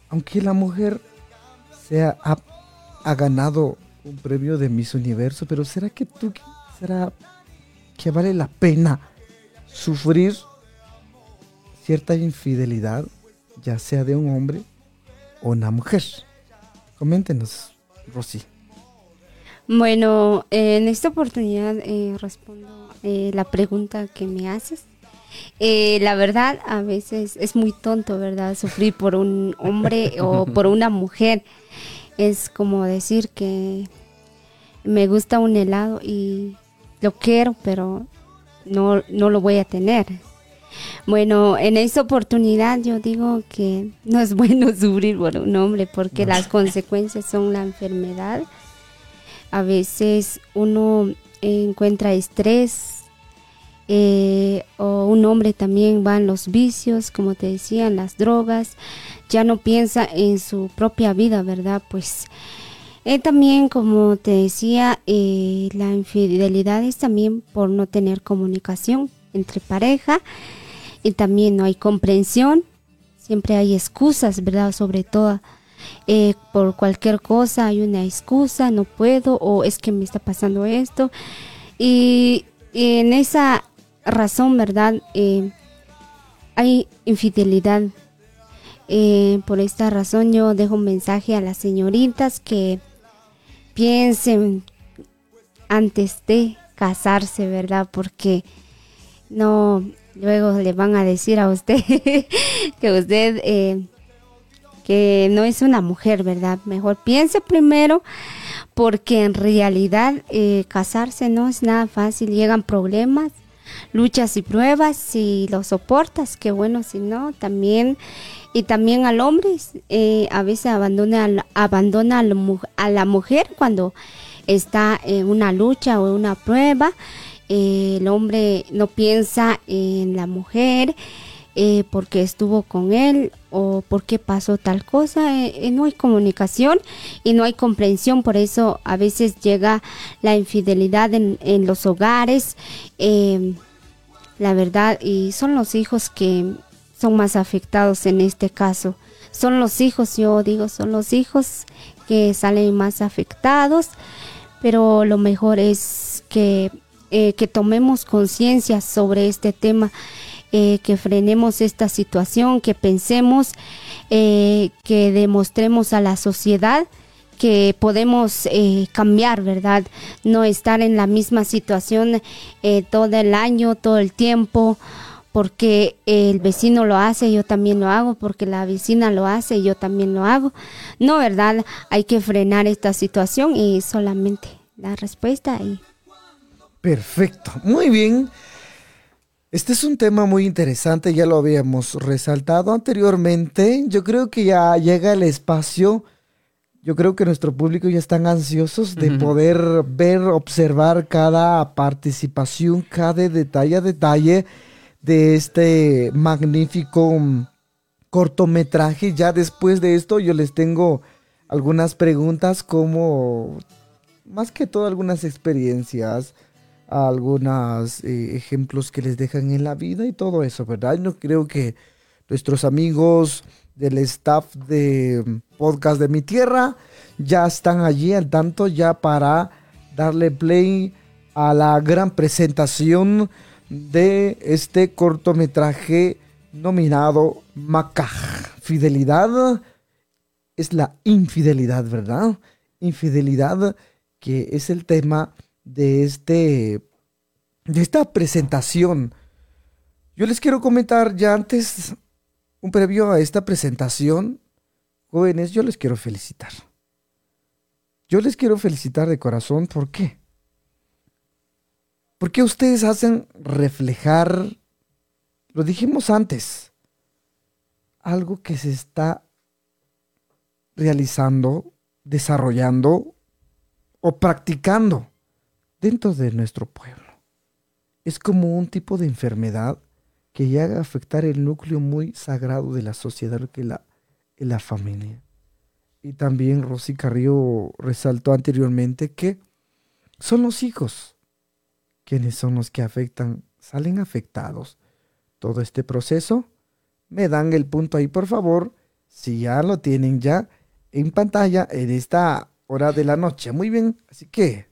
Aunque la mujer sea, ha, ha ganado un premio de Miss Universo, pero ¿será que tú, será que vale la pena sufrir cierta infidelidad, ya sea de un hombre o una mujer? Coméntenos, Rosy. Bueno, eh, en esta oportunidad eh, respondo eh, la pregunta que me haces. La verdad, a veces es muy tonto, ¿verdad? Sufrir por un hombre o por una mujer. Es como decir que me gusta un helado y lo quiero, pero no, no lo voy a tener. Bueno, en esta oportunidad yo digo que no es bueno sufrir por un hombre porque las consecuencias son la enfermedad. A veces uno encuentra estrés eh, o un hombre también va en los vicios, como te decía, en las drogas, ya no piensa en su propia vida, ¿verdad? Pues eh, también, como te decía, eh, la infidelidad es también por no tener comunicación entre pareja y también no hay comprensión, siempre hay excusas, ¿verdad? Sobre todo eh, por cualquier cosa hay una excusa, no puedo o es que me está pasando esto. Y, en esa razón, ¿verdad? Eh, hay infidelidad. Por esta razón yo dejo un mensaje a las señoritas que piensen antes de casarse, ¿verdad? Porque no, luego le van a decir a usted que usted eh, que no es una mujer, ¿verdad? Mejor piense primero porque en realidad eh, casarse no es nada fácil, llegan problemas, luchas y pruebas, si lo soportas, qué bueno, si no, también, y también al hombre, eh, a veces abandona, abandona a la mujer cuando está en una lucha o una prueba, eh, el hombre no piensa en la mujer, eh, porque estuvo con él o porque pasó tal cosa. No hay comunicación y no hay comprensión, por eso a veces llega la infidelidad en, en los hogares. la verdad, y son los hijos que son más afectados en este caso. Son los hijos, yo digo, son los hijos que salen más afectados, pero lo mejor es que, que tomemos conciencia sobre este tema eh, que frenemos esta situación, que pensemos, eh, que demostremos a la sociedad que podemos eh, cambiar, ¿verdad? No estar en la misma situación todo el año, todo el tiempo, porque el vecino lo hace, yo también lo hago, porque la vecina lo hace, yo también lo hago. No, ¿verdad? Hay que frenar esta situación y solamente la respuesta ahí. Perfecto, muy bien. Este es un tema muy interesante, ya lo habíamos resaltado anteriormente. Yo creo que ya llega el espacio. Yo creo que nuestro público ya están ansiosos de poder ver, observar cada participación, cada detalle a detalle de este magnífico cortometraje. Ya después de esto yo les tengo algunas preguntas como, más que todo algunas experiencias algunos eh, ejemplos que les dejan en la vida y todo eso, ¿verdad? Yo creo que nuestros amigos del staff de Podcast de mi Tierra ya están allí al tanto ya para darle play a la gran presentación de este cortometraje nominado Macaj. Fidelidad es la infidelidad, ¿verdad? Infidelidad que es el tema de este de esta presentación. Yo les quiero comentar ya antes un previo a esta presentación, jóvenes, yo les quiero felicitar. Yo les quiero felicitar de corazón, ¿por qué? Porque ustedes hacen reflejar, lo dijimos antes, algo que se está realizando, desarrollando o practicando dentro de nuestro pueblo. Es como un tipo de enfermedad que llega a afectar el núcleo muy sagrado de la sociedad que la, la familia. Y también Rosy Carrillo resaltó anteriormente que son los hijos quienes son los que afectan, salen afectados. Todo este proceso, me dan el punto ahí por favor, si ya lo tienen ya en pantalla en esta hora de la noche. Muy bien, así que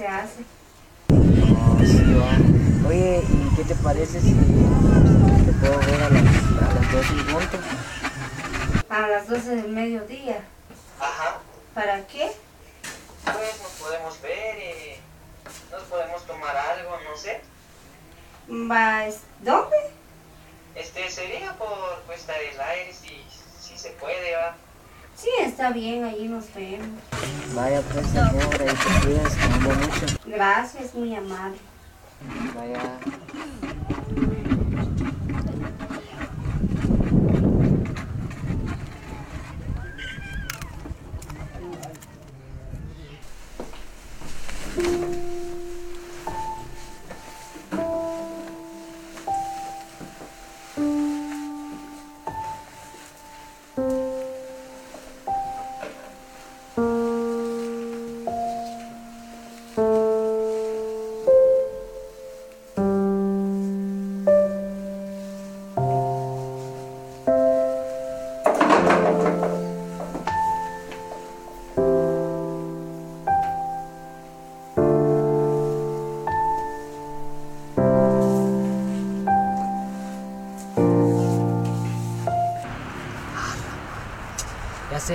se hace? No, sí, va. Oye, ¿y qué te parece si te puedo ver a las, a las dos y juntos? A las 12 del mediodía. Ajá. ¿Para qué? Pues nos podemos ver y nos podemos tomar algo, no sé. Va, ¿Dónde? Este sería por Cuesta del Aire, si, si se puede, va. Sí, está bien, ahí nos vemos. Vaya pues señora, y te cuidas, te amo mucho. Gracias, muy amable. Vaya.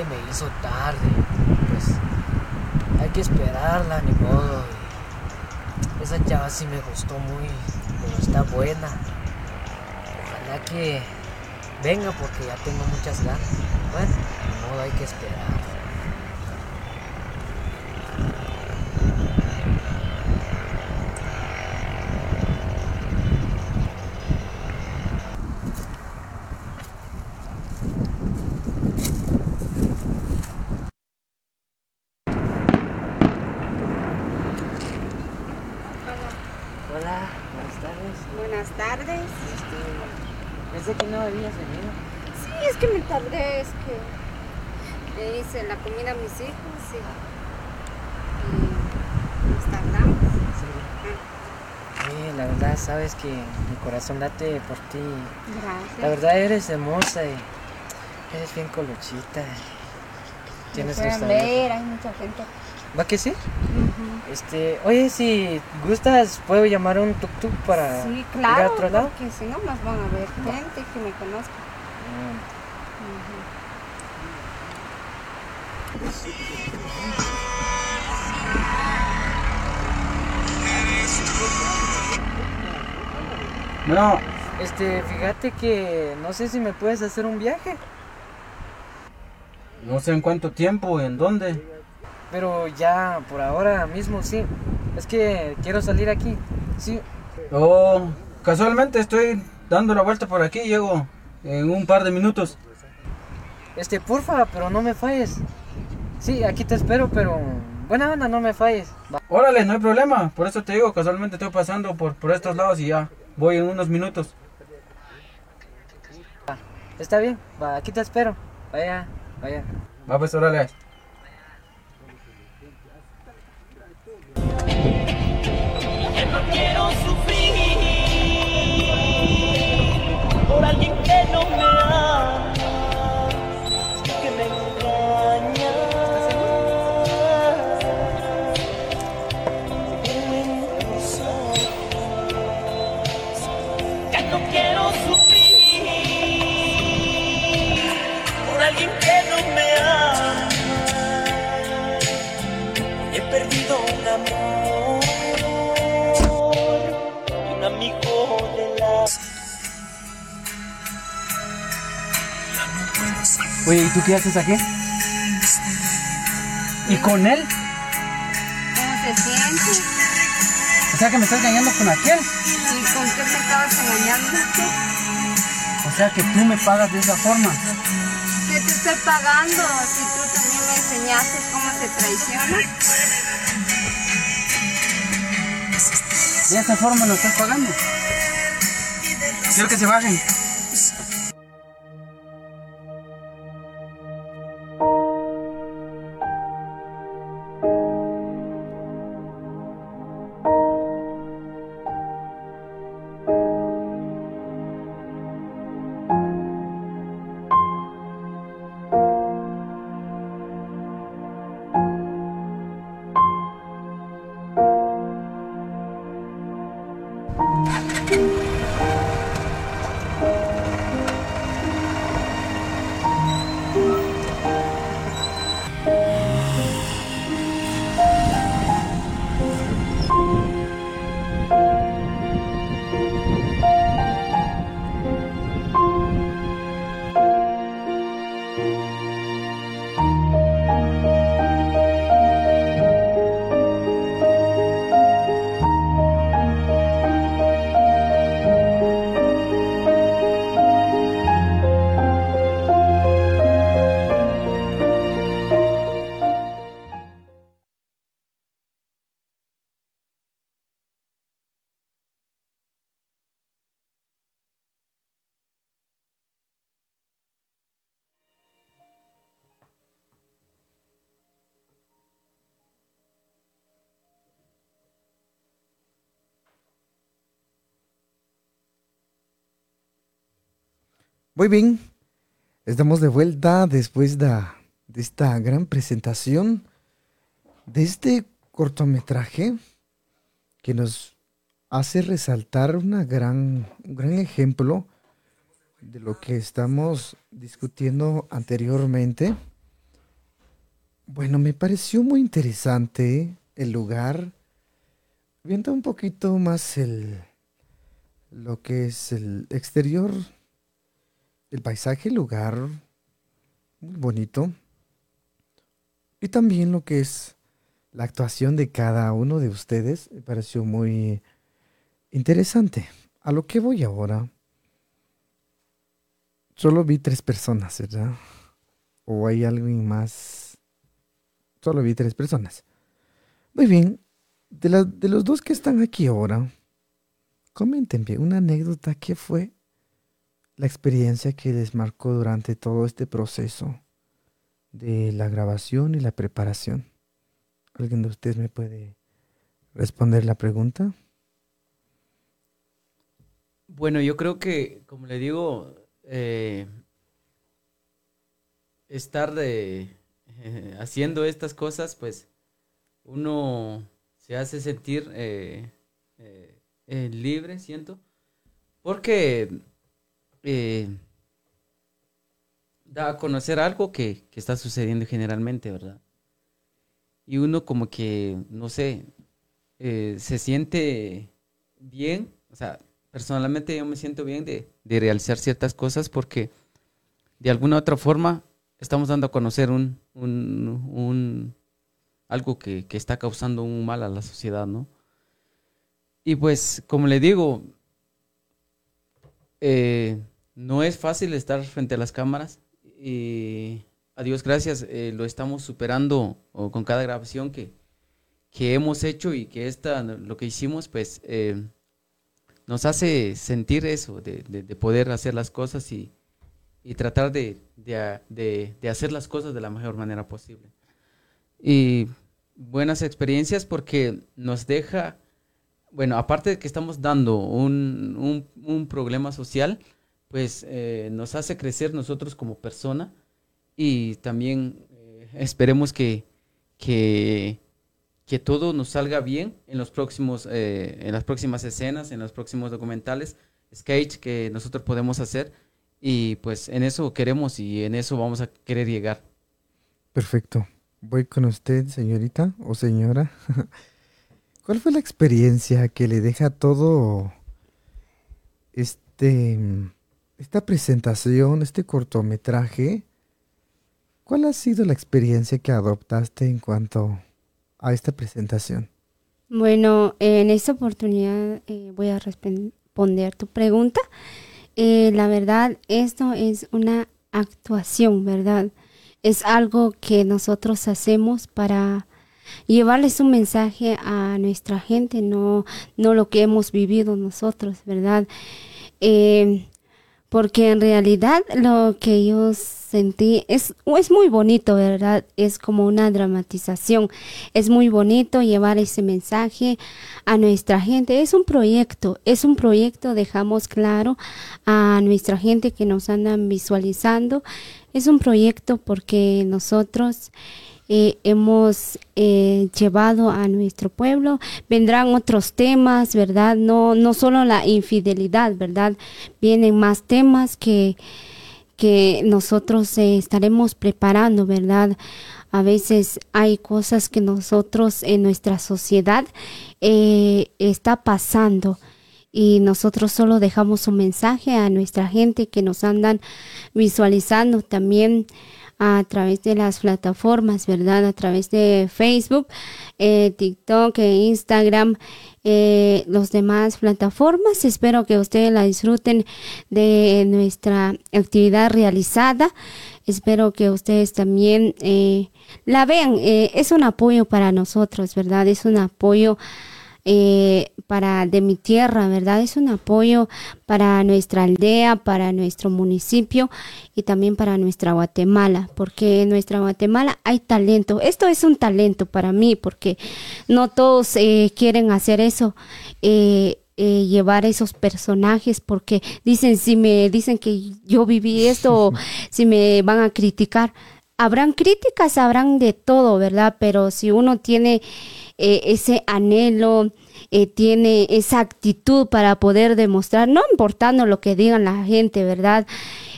Me hizo tarde. Pues hay que esperarla, ni modo. Esa chava sí me gustó muy, pero está buena. Ojalá que venga porque ya tengo muchas ganas. Bueno, ni modo hay que esperar. Hola, buenas tardes. Buenas tardes. Este, pensé que no habías venido. Sí, es que me tardé, es que le hice la comida a mis hijos y, y nos tardamos. Sí, la verdad sabes que mi corazón late por ti. Gracias. La verdad eres hermosa y eres bien colochita. Tienes amigos. ver, hay mucha gente. ¿Va que sí? Este, oye, si gustas, puedo llamar a un tuk tuk para Sí, ir a claro, otro lado. porque si no más van a ver gente que me conozca. No, Este, fíjate que no sé si me puedes hacer un viaje, no sé en cuánto tiempo, en dónde. pero ya por ahora mismo sí. Es que quiero salir aquí. Sí, Oh, casualmente estoy dando la vuelta por aquí, llego en un par de minutos. este, porfa, pero no me falles. Sí, aquí te espero, pero buena onda, no me falles. Órale, no hay problema, por eso te digo, casualmente estoy pasando por, por estos lados y ya voy en unos minutos. Está bien, va, aquí te espero. Vaya, vaya. Va pues, órale. Oye, ¿y tú qué haces aquí? ¿Y con él? ¿Cómo se siente? O sea que me estás engañando con aquel. ¿Y con qué me estabas engañando? O sea que tú me pagas de esa forma. ¿Qué te estoy pagando? Si tú también me enseñaste cómo se traiciona. De esa forma lo estás pagando. Quiero que se bajen. Muy bien, estamos de vuelta después de, esta gran presentación de este cortometraje que nos hace resaltar una gran, un gran ejemplo de lo que estamos discutiendo anteriormente. Bueno, me pareció muy interesante el lugar. Viendo un poquito más el lo que es el exterior, el paisaje, el lugar, muy bonito. Y también lo que es la actuación de cada uno de ustedes me pareció muy interesante. A lo que voy ahora. Solo vi tres personas, ¿verdad? ¿O hay alguien más? Solo vi tres personas. Muy bien. De, la- de los dos que están aquí ahora, coméntenme una anécdota que fue la experiencia que les marcó durante todo este proceso de la grabación y la preparación. ¿Alguien de ustedes me puede responder la pregunta? Bueno, yo creo que, como le digo, eh, estar de, eh, haciendo estas cosas, pues uno se hace sentir eh, libre, siento, porque eh, da a conocer algo que, que está sucediendo generalmente, ¿verdad? Y uno como que, no sé, eh, se siente bien, o sea, personalmente yo me siento bien de, de realizar ciertas cosas porque de alguna u otra forma estamos dando a conocer un, un, un- algo que, que está causando un mal a la sociedad, ¿no? Y pues, como le digo, eh, no es fácil estar frente a las cámaras y a Dios gracias eh, lo estamos superando con cada grabación que, que hemos hecho y que esta, lo que hicimos, pues eh, nos hace sentir eso, de, de- de poder hacer las cosas y, y tratar de- de hacer las cosas de la mejor manera posible. Y buenas experiencias porque nos deja, bueno, aparte de que estamos dando un, un- un problema social, pues eh, nos hace crecer nosotros como persona y también eh, esperemos que, que, que todo nos salga bien en los próximos, eh, en las próximas escenas, en los próximos documentales, sketch que nosotros podemos hacer y pues en eso queremos y en eso vamos a querer llegar. Perfecto. Voy con usted, señorita o señora. ¿Cuál fue la experiencia que le deja todo este esta presentación, este cortometraje? ¿Cuál ha sido la experiencia que adoptaste en cuanto a esta presentación? Bueno, en esta oportunidad eh, voy a responder tu pregunta. Eh, la verdad, esto es una actuación, ¿verdad? Es algo que nosotros hacemos para llevarles un mensaje a nuestra gente, no, no lo que hemos vivido nosotros, ¿verdad? Eh, porque en realidad lo que yo sentí es, es muy bonito, ¿verdad? Es como una dramatización. Es muy bonito llevar ese mensaje a nuestra gente. Es un proyecto, es un proyecto, dejamos claro a nuestra gente que nos andan visualizando. Es un proyecto porque nosotros eh, hemos eh, llevado a nuestro pueblo. Vendrán otros temas, ¿verdad? No, no solo la infidelidad, ¿verdad? Vienen más temas que, que nosotros eh, estaremos preparando, ¿verdad? A veces hay cosas que nosotros en nuestra sociedad eh, está pasando y nosotros solo dejamos un mensaje a nuestra gente que nos andan visualizando también a través de las plataformas, ¿verdad? A través de Facebook, eh, TikTok, e Instagram, eh, los demás plataformas. Espero que ustedes la disfruten de nuestra actividad realizada. Espero que ustedes también eh, la vean. Eh, es un apoyo para nosotros, ¿verdad? Es un apoyo eh, para de mi tierra, ¿verdad? Es un apoyo para nuestra aldea, para nuestro municipio y también para nuestra Guatemala, porque en nuestra Guatemala hay talento. Esto es un talento para mí, porque no todos eh, quieren hacer eso. Eh, eh, llevar esos personajes porque dicen si me dicen que yo viví esto si me van a criticar habrán críticas habrán de todo verdad pero si uno tiene eh, ese anhelo eh, tiene esa actitud para poder demostrar no importando lo que digan la gente verdad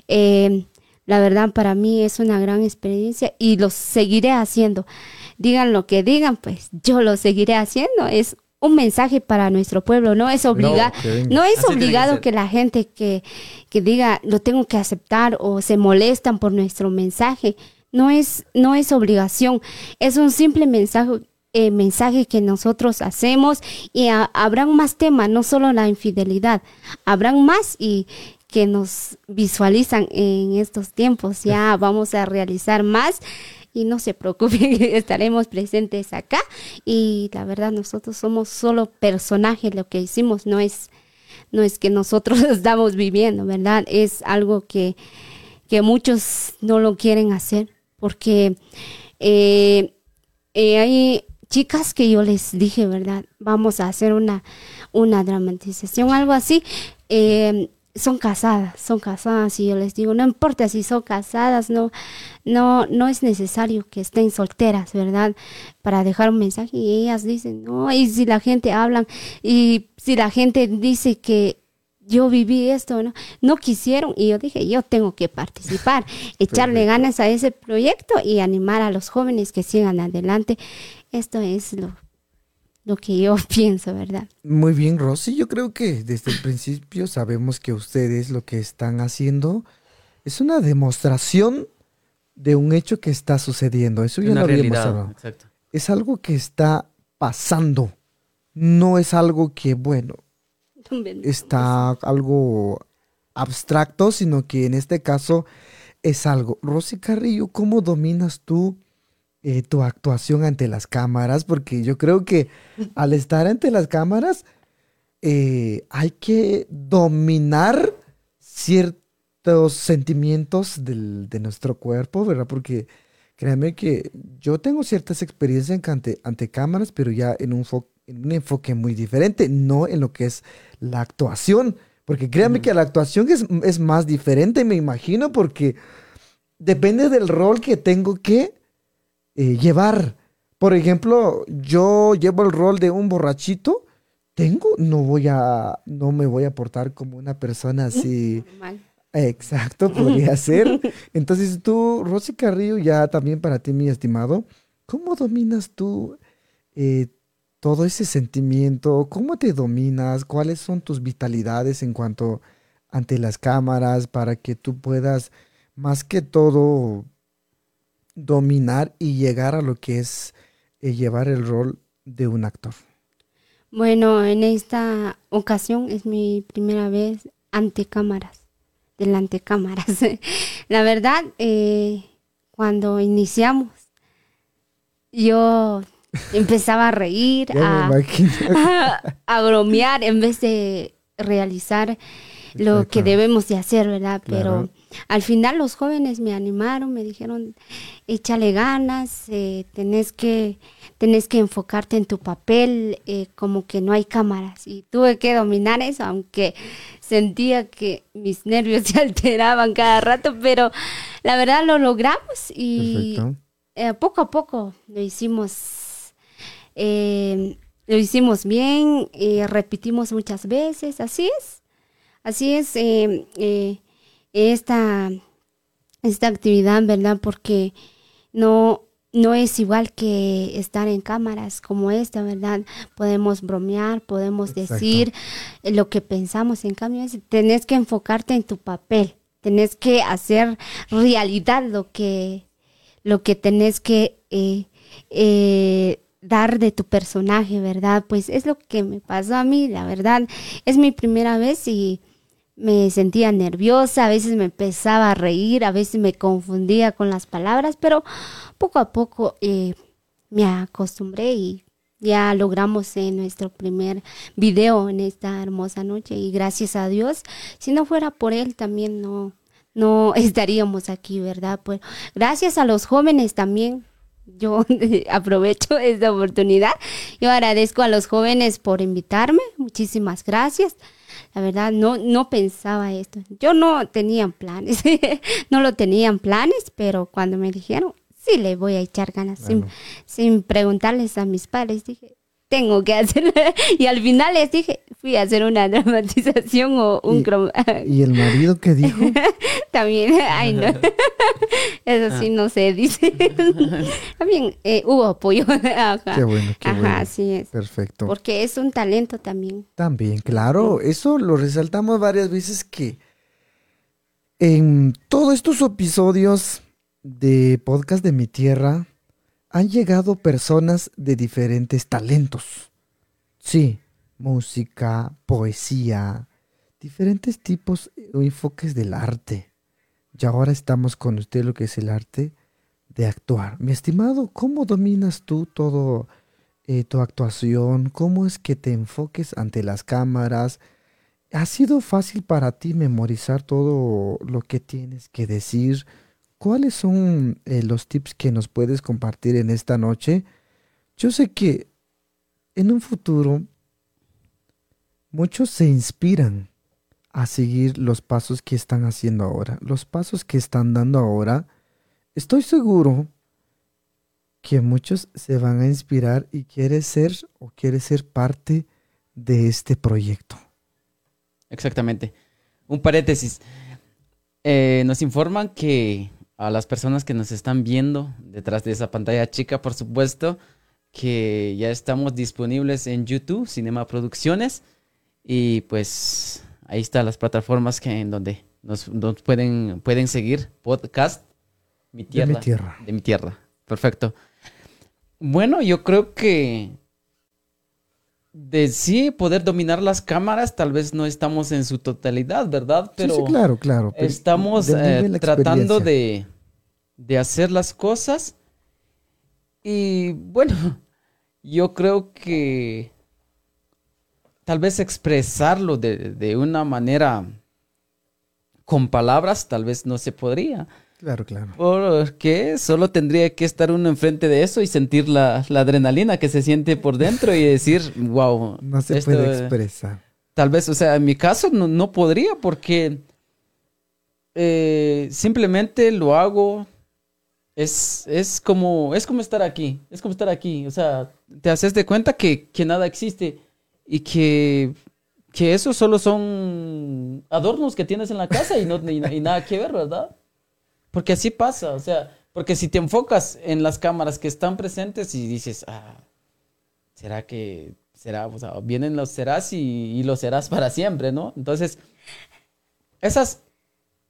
Eh, la verdad para mí es una gran experiencia y lo seguiré haciendo. Digan lo que digan pues yo lo seguiré haciendo. Es un mensaje para nuestro pueblo, no es obligado, ok. no es Así que obligado ser. que la gente que, que diga lo tengo que aceptar o se molestan por nuestro mensaje, no es, no es obligación, es un simple mensaje, eh, mensaje que nosotros hacemos y ha- habrán más temas, no solo la infidelidad, habrán más y que nos visualizan en estos tiempos, ya vamos a realizar más y no se preocupen, estaremos presentes acá. Y la verdad nosotros somos solo personajes, lo que hicimos no es no es que nosotros estamos viviendo, ¿verdad? Es algo que, que muchos no lo quieren hacer porque eh, eh, hay chicas que yo les dije, ¿verdad? Vamos a hacer una, una dramatización, algo así. eh, son casadas, son casadas y yo les digo, no importa si son casadas, no, no, no es necesario que estén solteras, ¿verdad? Para dejar un mensaje y ellas dicen, no, y si la gente habla y si la gente dice que yo viví esto, ¿no? No quisieron y yo dije, yo tengo que participar, echarle ganas a ese proyecto y animar a los jóvenes que sigan adelante. Esto es lo, lo que yo pienso, ¿verdad? Muy bien, Rosy. Yo creo que desde el principio sabemos que ustedes lo que están haciendo es una demostración de un hecho que está sucediendo. Eso ya una lo habíamos realidad. hablado. Exacto. Es algo que está pasando. No es algo que, bueno, está algo abstracto, sino que en este caso es algo. Rosy Carrillo, ¿cómo dominas tú eh, tu actuación ante las cámaras? Porque yo creo que al estar ante las cámaras eh, hay que dominar ciertos sentimientos del- de nuestro cuerpo, ¿verdad? Porque créanme que yo tengo ciertas experiencias en ante, ante cámaras, pero ya en un, en un enfoque muy diferente, no en lo que es la actuación. Porque créanme que la actuación es, es más diferente, me imagino, porque depende del rol que tengo que eh, llevar. Por ejemplo, yo llevo el rol de un borrachito, tengo, no voy a, no me voy a portar como una persona así. Normal. Exacto, podría ser. Entonces tú, Rosy Carrillo, ya también para ti, mi estimado, ¿cómo dominas tú eh, todo ese sentimiento? ¿Cómo te dominas? ¿Cuáles son tus vitalidades en cuanto ante las cámaras para que tú puedas, más que todo, dominar y llegar a lo que es eh, llevar el rol de un actor? Bueno, en esta ocasión es mi primera vez ante cámaras, delante cámaras. La verdad, eh, cuando iniciamos, yo empezaba a reír, a, bromear en vez de realizar lo que debemos de hacer, ¿verdad? Claro. Al final los jóvenes me animaron, me dijeron, échale ganas, eh, tenés que tenés que enfocarte en tu papel, eh, como que no hay cámaras. Y tuve que dominar eso, aunque sentía que mis nervios se alteraban cada rato, pero la verdad lo logramos y eh, poco a poco lo hicimos, lo hicimos bien, repetimos muchas veces, así es, así es esta, esta actividad, ¿verdad? Porque no, no es igual que estar en cámaras como esta, ¿verdad? Podemos bromear, podemos Exacto. decir lo que pensamos, en cambio, es- tenés que enfocarte en tu papel, tenés que hacer realidad lo que, lo que tenés que eh, eh, dar de tu personaje, ¿verdad? Pues es lo que me pasó a mí, la verdad. Es mi primera vez y me sentía nerviosa, a veces me empezaba a reír, a veces me confundía con las palabras, pero poco a poco eh, me acostumbré y ya logramos nuestro primer video en esta hermosa noche y gracias a Dios, si no fuera por él también no no estaríamos aquí, ¿verdad? Pues gracias a los jóvenes también yo aprovecho esta oportunidad. Yo agradezco a los jóvenes por invitarme. Muchísimas gracias. La verdad, no, no pensaba esto. Yo no tenía planes, no lo tenían planes, pero cuando me dijeron, sí, le voy a echar ganas, sin, sin preguntarles a mis padres, dije, tengo que hacerlo. Y al final les dije, fui a hacer una dramatización o un... ¿Y, ¿Y el marido qué dijo? También, ay no. Eso sí, no sé, dice. También eh, hubo apoyo. Ajá. Qué bueno, qué Ajá, bueno. así es. Perfecto. Porque es un talento también. También, claro, eso lo resaltamos varias veces que en todos estos episodios de podcast de mi tierra han llegado personas de diferentes talentos. Sí, música, poesía, diferentes tipos o enfoques del arte. Y ahora estamos con usted lo que es el arte de actuar. Mi estimado, ¿cómo dominas tú todo eh, tu actuación? ¿Cómo es que te enfoques ante las cámaras? ¿Ha sido fácil para ti memorizar todo lo que tienes que decir? ¿Cuáles son eh, los tips que nos puedes compartir en esta noche? Yo sé que en un futuro muchos se inspiran a seguir los pasos que están haciendo ahora, los pasos que están dando ahora. Estoy seguro que muchos se van a inspirar y quiere ser o quiere ser parte de este proyecto. Exactamente. Un paréntesis. Eh, nos informan que a las personas que nos están viendo detrás de esa pantalla chica, por supuesto, que ya estamos disponibles en YouTube, Cinema Producciones, y pues ahí están las plataformas que en donde nos, nos pueden, pueden seguir. Podcast Mi De mi tierra. De mi tierra. Perfecto. Bueno, yo creo que de sí poder dominar las cámaras, tal vez no estamos en su totalidad, ¿verdad? Pero sí, sí, claro, claro. pero estamos eh, tratando de, de hacer las cosas. Y bueno, yo creo que tal vez expresarlo de, de una manera con palabras, tal vez no se podría. Claro, claro. Porque solo tendría que estar uno enfrente de eso y sentir la, la adrenalina que se siente por dentro y decir, wow. No se esto, puede eh, expresar. Tal vez, o sea, en mi caso no, no podría porque eh, simplemente lo hago. Es, es, como, es como estar aquí, es como estar aquí. O sea, te haces de cuenta que, que nada existe y que, que eso solo son adornos que tienes en la casa y, no, y, y nada que ver, ¿verdad? Porque así pasa, o sea, porque si te enfocas en las cámaras que están presentes y dices, ah, ¿será que será? O sea, vienen los serás y, y los serás para siempre, ¿no? Entonces, esas,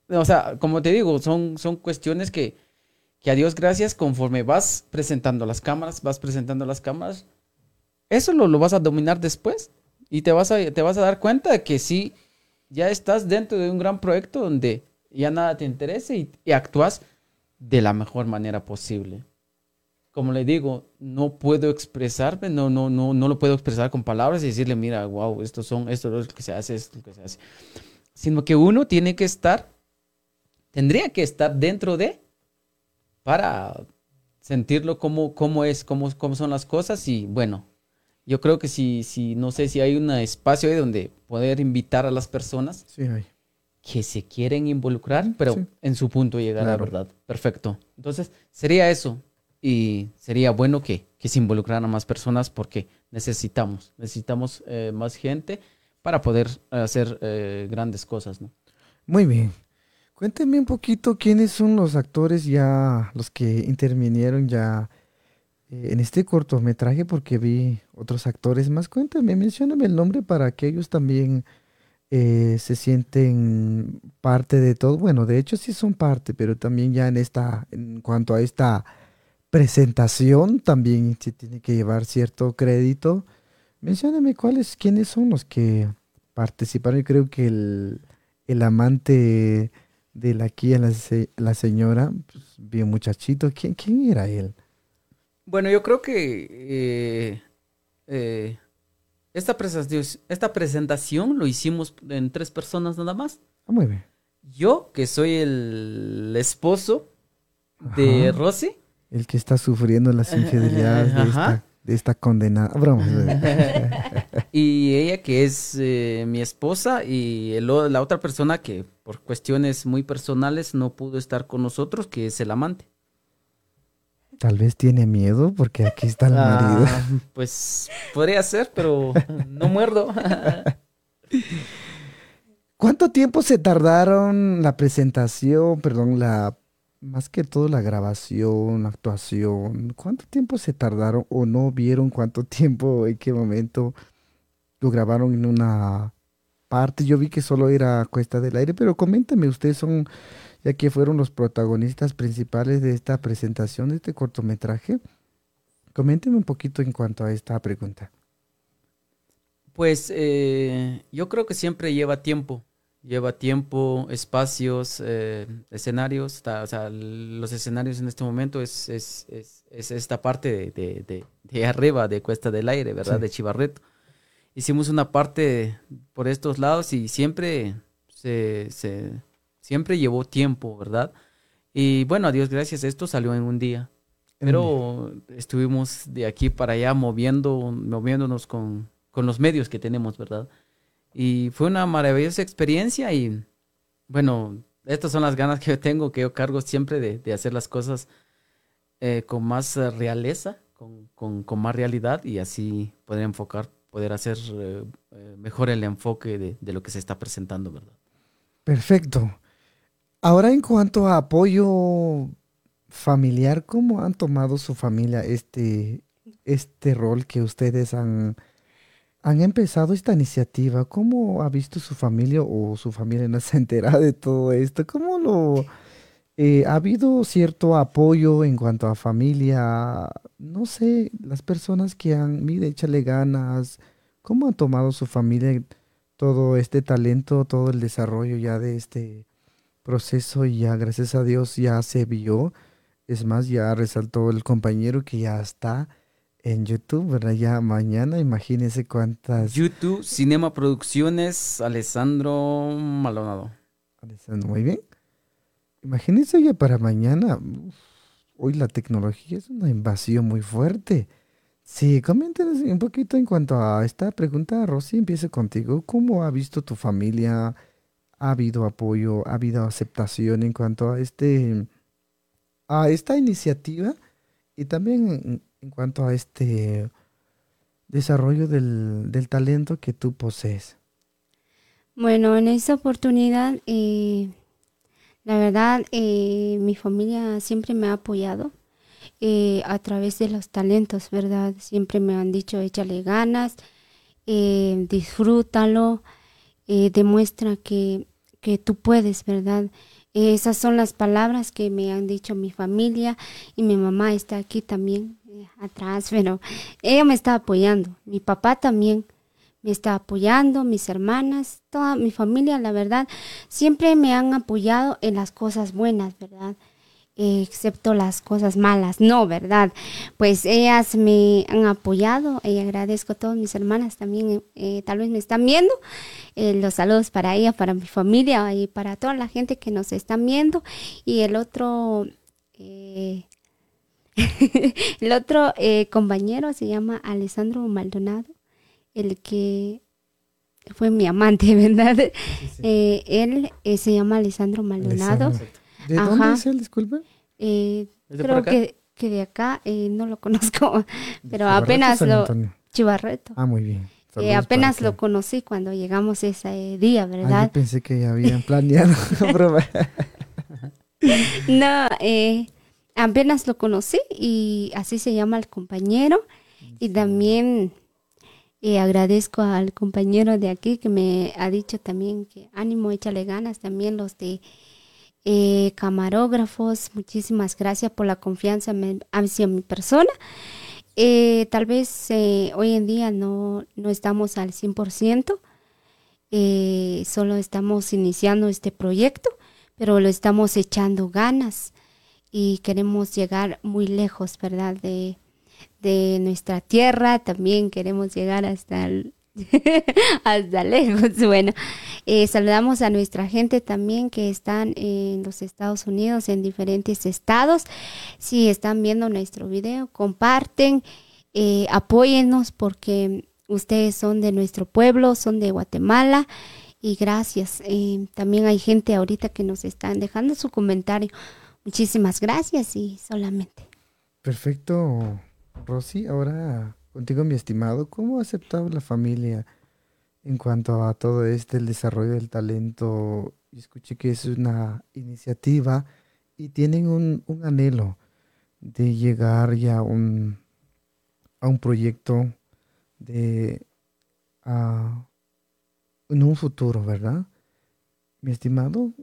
o sea, como te digo, son, son cuestiones que, que a Dios gracias, conforme vas presentando las cámaras, vas presentando las cámaras, eso lo, lo vas a dominar después y te vas, a, te vas a dar cuenta de que sí, ya estás dentro de un gran proyecto donde ya nada te interesa y, actúas de la mejor manera posible. Como le digo, no puedo expresarme, no, no, no, no lo puedo expresar con palabras y decirle, mira, wow, esto son, esto es lo que se hace, esto es lo que se hace. Sino que uno tiene que estar, tendría que estar dentro de, para sentirlo como, cómo es, cómo, cómo son las cosas y bueno, yo creo que si, si, no sé si hay un espacio ahí donde poder invitar a las personas Sí, hay. Que se quieren involucrar, pero Sí. en su punto llegar a la verdad. Perfecto. Entonces, sería eso. Y sería bueno que, que se involucraran más personas porque necesitamos, necesitamos eh, más gente para poder hacer eh, grandes cosas, ¿no? Muy bien. Cuénteme un poquito quiénes son los actores ya, los que intervinieron ya eh, en este cortometraje, porque vi otros actores más. Cuéntame, mencióname el nombre para que ellos también eh, se sienten parte de todo. Bueno, de hecho sí son parte, pero también ya en esta, en cuanto a esta presentación, también se tiene que llevar cierto crédito. Mencióname cuáles, quiénes son los que participaron. Yo creo que el, el amante de la Kia, la, la señora, pues, bien muchachito. ¿Quién, ¿Quién era él? Bueno, yo creo que eh, eh, esta, presentación, esta presentación lo hicimos en tres personas nada más. Ah, muy bien. Yo, que soy el esposo de Ajá. Rosy, el que está sufriendo las infidelidades de esta, de esta condenada. Broma. Y ella que es eh, mi esposa y el la otra persona que por cuestiones muy personales no pudo estar con nosotros, que es el amante. Tal vez tiene miedo porque aquí está el marido. Ah, pues podría ser, pero no muerdo. ¿Cuánto tiempo se tardaron la presentación, perdón, la más que todo la grabación, la actuación? ¿Cuánto tiempo se tardaron o no vieron cuánto tiempo, en qué momento lo grabaron en una parte? Yo vi que solo era Cuesta del Aire, pero coméntame, ustedes son, ya que fueron los protagonistas principales de esta presentación, de este cortometraje. Coménteme un poquito en cuanto a esta pregunta. Pues eh, yo creo que siempre lleva tiempo, lleva tiempo, espacios, eh, escenarios, o sea, los escenarios en este momento es, es, es, es esta parte de, de, de- de arriba de Cuesta del Aire, ¿verdad? Sí. De Chivarreto. Hicimos una parte por estos lados y siempre se, se- siempre llevó tiempo, ¿verdad? Y bueno, a Dios gracias, esto salió en un día. Pero estuvimos de aquí para allá moviendo, moviéndonos con, con los medios que tenemos, ¿verdad? Y fue una maravillosa experiencia y bueno, estas son las ganas que yo tengo, que yo cargo siempre de, de hacer las cosas eh, con más eh, realeza, con, con- con más realidad y así poder enfocar, poder hacer eh, eh, mejor el enfoque de, de lo que se está presentando, ¿verdad? Perfecto. Ahora en cuanto a apoyo familiar, ¿cómo han tomado su familia este, este rol que ustedes han, han empezado esta iniciativa? ¿Cómo ha visto su familia o su familia no se entera de todo esto? ¿Cómo lo... eh, ¿Ha habido cierto apoyo en cuanto a familia? No sé, las personas que han, mire, échale ganas. ¿Cómo ha tomado su familia todo este talento, todo el desarrollo ya de este proceso y ya gracias a Dios ya se vio. Es más, ya resaltó el compañero que ya está en YouTube, ¿verdad? Ya mañana, imagínense cuántas... YouTube, Cinema Producciones, Alessandro Maldonado. Alessandro, Muy bien. Imagínense ya para mañana. uf, hoy la tecnología es una invasión muy fuerte. Sí, coméntenos un poquito en cuanto a esta pregunta, Rosy, empiezo contigo. ¿Cómo ha visto tu familia? ¿Ha habido apoyo? ¿Ha habido aceptación en cuanto a este a esta iniciativa? Y también en, cuanto a este desarrollo del, del talento que tú posees. Bueno, en esta oportunidad, eh, la verdad, eh, mi familia siempre me ha apoyado eh, a través de los talentos, ¿verdad? Siempre me han dicho, échale ganas, disfrútalo, eh, demuestra que, que tú puedes, ¿verdad? Esas son las palabras que me han dicho mi familia y mi mamá está aquí también eh, atrás, pero ella me está apoyando, mi papá también me está apoyando, mis hermanas, toda mi familia, la verdad, siempre me han apoyado en las cosas buenas, ¿verdad? Excepto las cosas malas, no, ¿verdad? Pues ellas me han apoyado y agradezco a todas mis hermanas también, eh, tal vez me están viendo. Eh, los saludos para ella, para mi familia y para toda la gente que nos están viendo. Y el otro, eh, el otro compañero se llama Alessandro Maldonado el que fue mi amante, ¿verdad? Él se llama Alessandro Maldonado. Alessandro. ¿De Ajá. dónde es él, disculpe? Eh, ¿Es de por creo acá? que, que de acá eh, no lo conozco, pero Chivarreto, apenas lo... Chivarreto. Ah, muy bien. Eh, apenas lo conocí cuando llegamos ese día, Ah, yo ¿verdad? pensé que ya habían planeado. No, eh, apenas lo conocí y así se llama el compañero. Y también eh, agradezco al compañero de aquí que me ha dicho también que ánimo, échale ganas. También los de eh, camarógrafos, muchísimas gracias por la confianza hacia mi persona. Eh, tal vez eh, hoy en día no, no estamos al 100%, eh, solo estamos iniciando este proyecto, pero lo estamos echando ganas y queremos llegar muy lejos, ¿verdad? De, de nuestra tierra, también queremos llegar hasta el Hasta lejos. Bueno, eh, saludamos a nuestra gente también que están en los Estados Unidos, en diferentes estados. Si están viendo nuestro video, comparten, eh, apóyennos porque ustedes son de nuestro pueblo, son de Guatemala. Y gracias. Eh, también hay gente ahorita que nos están dejando su comentario. Muchísimas gracias y solamente. Perfecto, Rosy. Ahora contigo, mi estimado, ¿cómo ha aceptado la familia en cuanto a todo este, el desarrollo del talento? Escuché que es una iniciativa y tienen un, un anhelo de llegar ya a un, a un proyecto de a- en un futuro, ¿verdad? Mi estimado,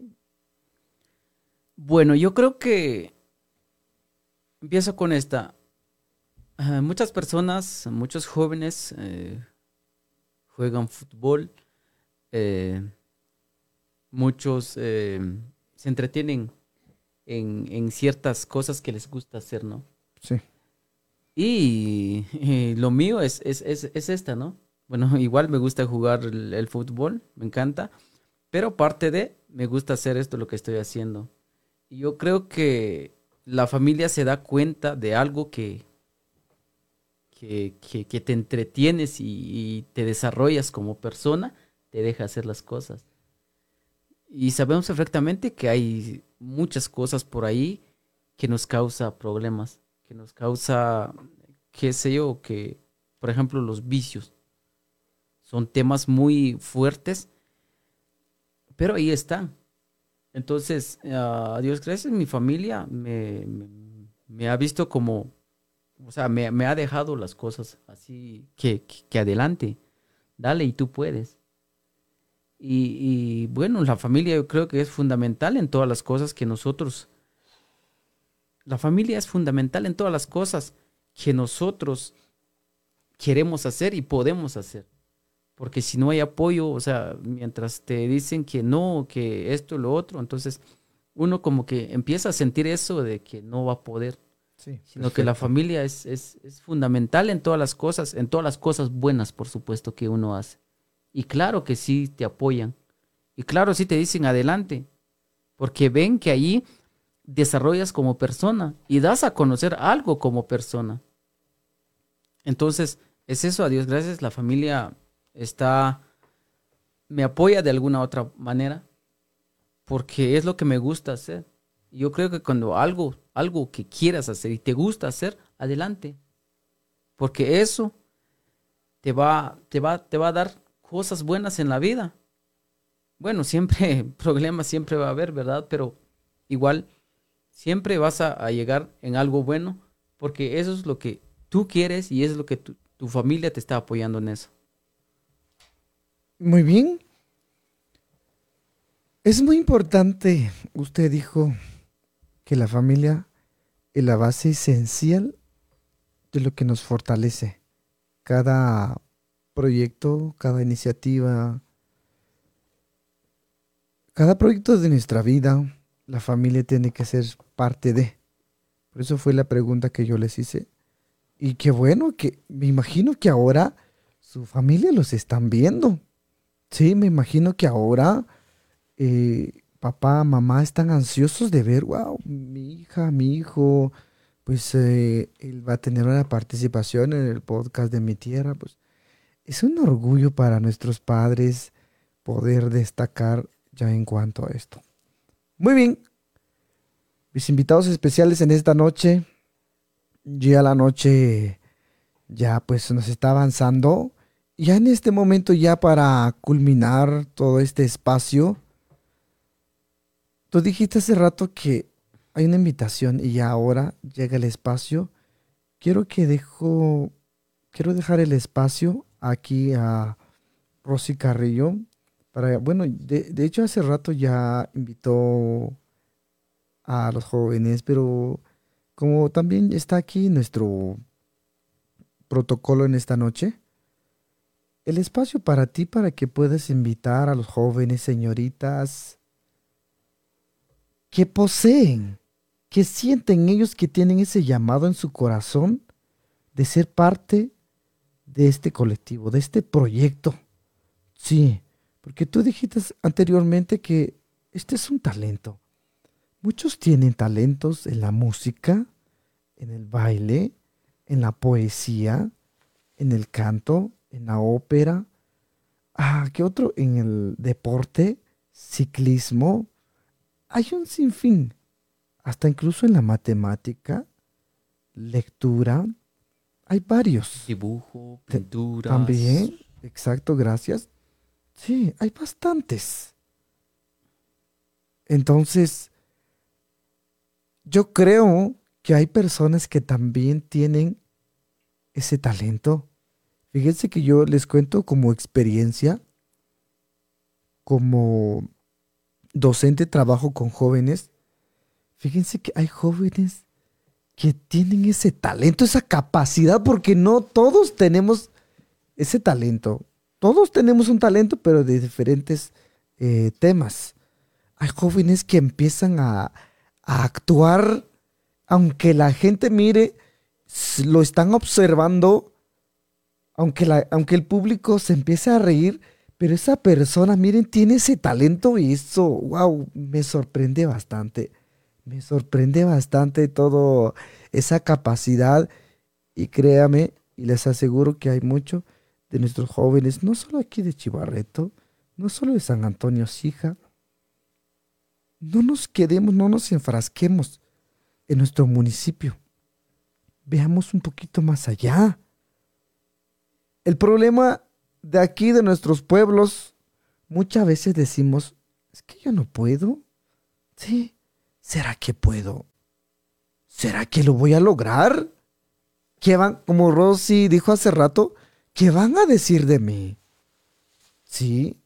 Bueno, yo creo que empiezo con esta. Muchas personas, muchos jóvenes eh, juegan fútbol, eh, muchos eh, se entretienen en, en ciertas cosas que les gusta hacer, ¿no? sí. Y, lo mío es, es, es, es esta, ¿no? Bueno, igual me gusta jugar el, el fútbol, me encanta, pero aparte de, me gusta hacer esto, lo que estoy haciendo. Y yo creo que la familia se da cuenta de algo que, que, te entretienes y, te desarrollas como persona, te deja hacer las cosas. Y sabemos perfectamente que hay muchas cosas por ahí que nos causa problemas, que nos causa, qué sé yo, que, por ejemplo, los vicios. Son temas muy fuertes, pero ahí están. Entonces, a Dios gracias, mi familia me- me ha visto como, o sea, me, me ha dejado las cosas así, que, que, adelante, dale y tú puedes. Y, y, bueno, la familia yo creo que es fundamental en todas las cosas que nosotros, la familia es fundamental en todas las cosas que nosotros queremos hacer y podemos hacer. Porque si no hay apoyo, o sea, mientras te dicen que no, que esto, lo otro, entonces uno como que empieza a sentir eso de que no va a poder, Sí, sino que la familia es, es, es fundamental en todas las cosas, en todas las cosas buenas, por supuesto, que uno hace. Y claro que sí te apoyan. Y claro, sí te dicen adelante, porque ven que allí desarrollas como persona y das a conocer algo como persona. Entonces, es eso, a Dios gracias, la familia está, me apoya de alguna otra manera, porque es lo que me gusta hacer. Y Yo creo que cuando algo, algo que quieras hacer y te gusta hacer, adelante. Porque eso te va, te va, te va a dar cosas buenas en la vida. Bueno, siempre problemas siempre va a haber, ¿verdad? Pero igual siempre vas a, llegar en algo bueno, porque eso es lo que tú quieres y es lo que tu, tu familia te está apoyando en eso. Muy bien. Es muy importante, usted dijo, que la familia es la base esencial de lo que nos fortalece. Cada proyecto, cada iniciativa, cada proyecto de nuestra vida, la familia tiene que ser parte de. Por eso fue la pregunta que yo les hice. Y qué bueno que me imagino que ahora su familia los están viendo. Sí, me imagino que ahora eh, papá, mamá están ansiosos de ver, wow, mi hija, mi hijo, pues eh, él va a tener una participación en el podcast de mi tierra. Pues es un orgullo para nuestros padres poder destacar ya en cuanto a esto. Muy bien, mis invitados especiales en esta noche, ya la noche ya pues nos está avanzando. Ya en este momento, ya para culminar todo este espacio, tú dijiste hace rato que hay una invitación y ahora llega el espacio. Quiero que dejo, quiero dejar el espacio aquí a Rosy Carrillo. Para, bueno, de, de hecho hace rato ya invitó a los jóvenes, pero como también está aquí nuestro protocolo en esta noche, el espacio para ti para que puedas invitar a los jóvenes señoritas que poseen, que sienten ellos que tienen ese llamado en su corazón de ser parte de este colectivo, de este proyecto. Sí, porque tú dijiste anteriormente que este es un talento. Muchos tienen talentos en la música, en el baile, en la poesía, en el canto, en la ópera. Ah, ¿qué otro? En el deporte, ciclismo. Hay un sinfín. Hasta incluso en la matemática, lectura. Hay varios. Dibujo, pintura. También, exacto, gracias. Sí, hay bastantes. Entonces, yo creo que hay personas que también tienen ese talento. Fíjense que yo les cuento como experiencia, como docente trabajo con jóvenes. Fíjense que hay jóvenes que tienen ese talento, esa capacidad, porque no todos tenemos ese talento. Todos tenemos un talento, pero de diferentes eh, temas. Hay jóvenes que empiezan a, actuar, aunque la gente mire, lo están observando, aunque, aunque el público se empiece a reír, pero esa persona, miren, tiene ese talento y eso, wow, me sorprende bastante. Me sorprende bastante todo esa capacidad y créame, y les aseguro que hay mucho de nuestros jóvenes, no solo aquí de Chivarreto, no solo de San Antonio Sija, no nos quedemos, no nos enfrasquemos en nuestro municipio. Veamos un poquito más allá. El problema de aquí, de nuestros pueblos, muchas veces decimos, es que yo no puedo. Sí, ¿será que puedo? ¿Será que lo voy a lograr? ¿Qué van, como Rosy dijo hace rato, qué van a decir de mí? Sí,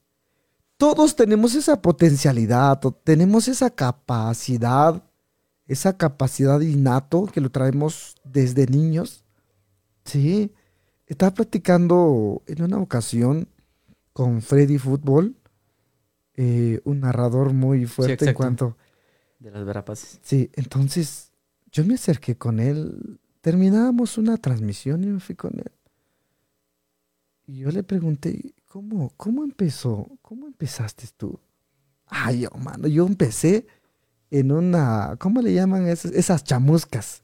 todos tenemos esa potencialidad, tenemos esa capacidad, esa capacidad innato que lo traemos desde niños. Sí, estaba platicando en una ocasión con Freddy Fútbol, eh, un narrador muy fuerte en cuanto... De las verapaces. Sí, entonces yo me acerqué con él, terminábamos una transmisión y me fui con él. Y yo le pregunté, ¿cómo, cómo empezó? ¿Cómo empezaste tú? Ay, yo, mano, yo empecé en una, ¿cómo le llaman esas, esas chamuscas?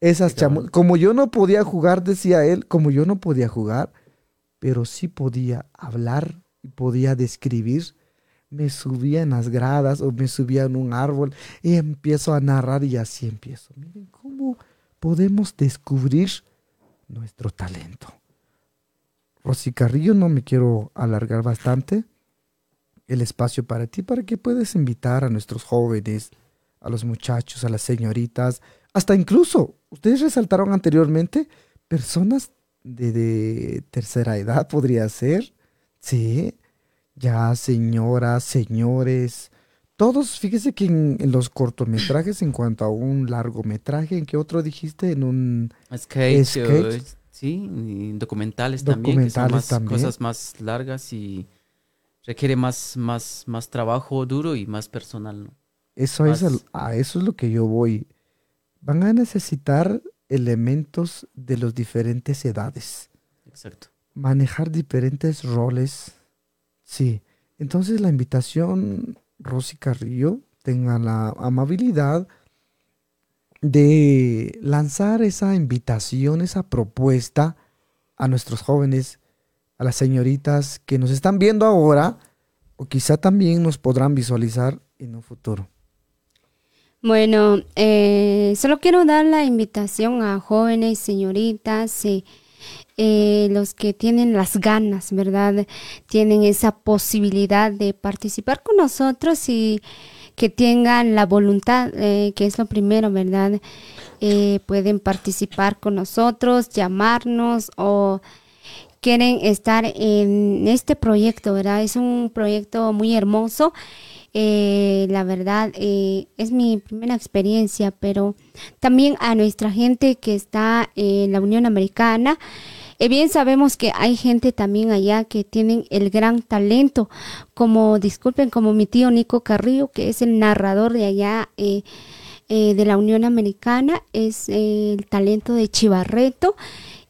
Esas chamuscas. Como yo no podía jugar, decía él, como yo no podía jugar, pero sí podía hablar y podía describir, me subía en las gradas o me subía en un árbol y empiezo a narrar y así empiezo. Miren cómo podemos descubrir nuestro talento. Rosy Carrillo, no me quiero alargar bastante el espacio para ti, para que puedas invitar a nuestros jóvenes, a los muchachos, a las señoritas, hasta incluso, ustedes resaltaron anteriormente, personas de, de tercera edad, podría ser, sí, ya señoras, señores, todos, fíjese que en, en los cortometrajes, en cuanto a un largometraje, ¿en qué otro dijiste? En un... Sketch. eh, sí, y documentales, también, que son Documentales más, también. cosas más largas y requiere más, más, más trabajo duro y más personal, ¿no? Eso es, a eso es lo que yo voy. Van a necesitar elementos de las diferentes edades, Exacto. manejar diferentes roles. Sí. Entonces la invitación, Rosy Carrillo, tenga la amabilidad de lanzar esa invitación, esa propuesta a nuestros jóvenes, a las señoritas que nos están viendo ahora o quizá también nos podrán visualizar en un futuro. Bueno, eh, solo quiero dar la invitación a jóvenes, señoritas, eh, eh, los que tienen las ganas, ¿verdad? Tienen esa posibilidad de participar con nosotros y que tengan la voluntad, eh, que es lo primero, ¿verdad? Eh, pueden participar con nosotros, llamarnos o quieren estar en este proyecto, ¿verdad? Es un proyecto muy hermoso. Eh, la verdad, eh, es mi primera experiencia, pero también a nuestra gente que está en la Unión Americana. eh, bien sabemos que hay gente también allá que tienen el gran talento, como, disculpen, como mi tío Nico Carrillo, que es el narrador de allá eh, eh, de la Unión Americana, es eh, el talento de Chivarreto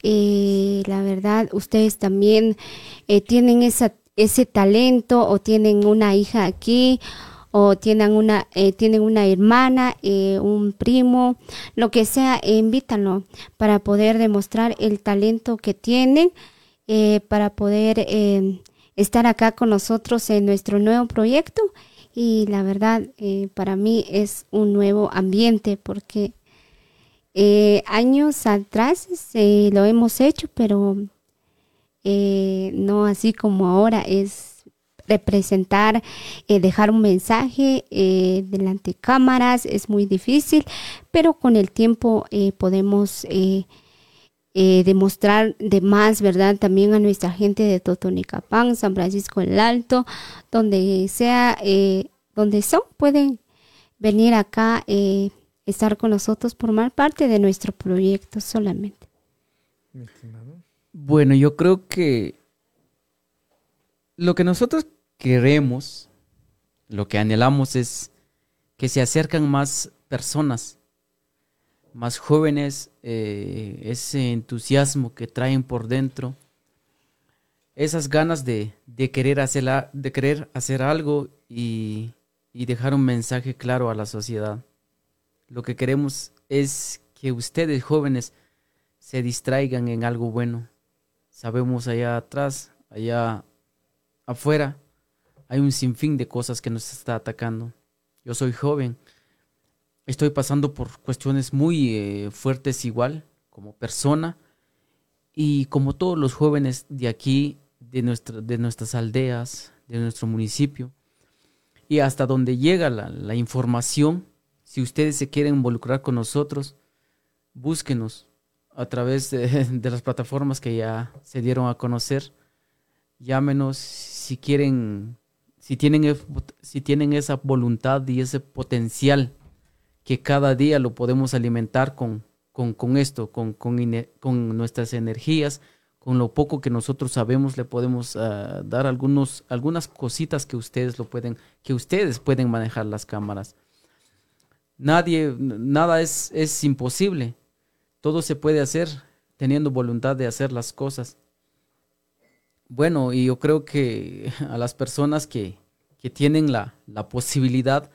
la verdad, ustedes también tienen esa, ese talento o tienen una hija aquí o tienen una, eh, tienen una hermana, eh, un primo, lo que sea, invítanlo para poder demostrar el talento que tienen, eh, para poder eh, estar acá con nosotros en nuestro nuevo proyecto. Y la verdad, eh, para mí es un nuevo ambiente porque eh, años atrás eh, lo hemos hecho, pero eh, no así como ahora es representar, eh, dejar un mensaje eh, delante de cámaras, es muy difícil, pero con el tiempo eh, podemos eh, demostrar de más, ¿verdad? También a nuestra gente de Totonicapán, San Francisco el Alto, donde sea, donde son, pueden venir acá, estar con nosotros, formar parte de nuestro proyecto solamente. Bueno, yo creo que lo que nosotros queremos, lo que anhelamos es que se acercan más personas, más jóvenes, eh, ese entusiasmo que traen por dentro, esas ganas de, de querer, hacer, de querer hacer algo y, y dejar un mensaje claro a la sociedad. Lo que queremos es que ustedes jóvenes se distraigan en algo bueno. Sabemos allá atrás, allá afuera, hay un sinfín de cosas que nos está atacando. Yo soy joven, estoy pasando por cuestiones muy eh, fuertes igual, como persona, y como todos los jóvenes de aquí, de, nuestra- de nuestras aldeas, de nuestro municipio, y hasta donde llega la, la información, si ustedes se quieren involucrar con nosotros, búsquenos a través de, las plataformas que ya se dieron a conocer. Llámenos si quieren, si tienen, si tienen esa voluntad y ese potencial que cada día lo podemos alimentar con, con, esto, con, con, con nuestras energías, con lo poco que nosotros sabemos, le podemos ah, dar algunos, algunas cositas que ustedes lo pueden, que ustedes pueden manejar las cámaras. Nadie, nada es, es imposible. Todo se puede hacer teniendo voluntad de hacer las cosas. Bueno, y yo creo que a las personas que, que tienen la, la posibilidad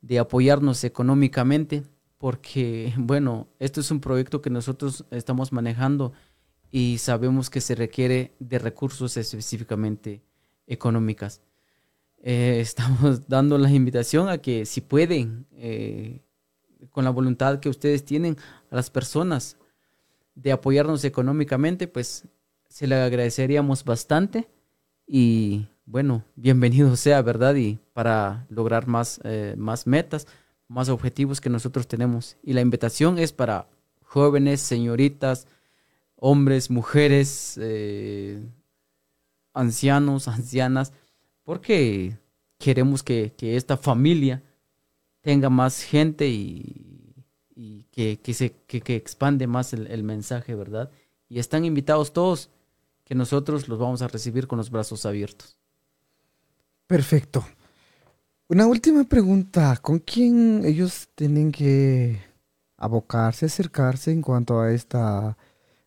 de apoyarnos económicamente, porque, bueno, esto es un proyecto que nosotros estamos manejando y sabemos que se requiere de recursos específicamente económicas. Eh, estamos dando la invitación a que si pueden, eh, con la voluntad que ustedes tienen, a las personas de apoyarnos económicamente, pues se le agradeceríamos bastante y bueno, bienvenido sea, ¿verdad? Y para lograr más, eh, más metas, más objetivos que nosotros tenemos. Y la invitación es para jóvenes, señoritas, hombres, mujeres, eh, ancianos, ancianas, porque queremos que, que esta familia tenga más gente y, y que, que se, que, que expande más el, el mensaje, ¿verdad? Y están invitados todos, que nosotros los vamos a recibir con los brazos abiertos. Perfecto. Una última pregunta. ¿Con quién ellos tienen que abocarse, acercarse en cuanto a esta...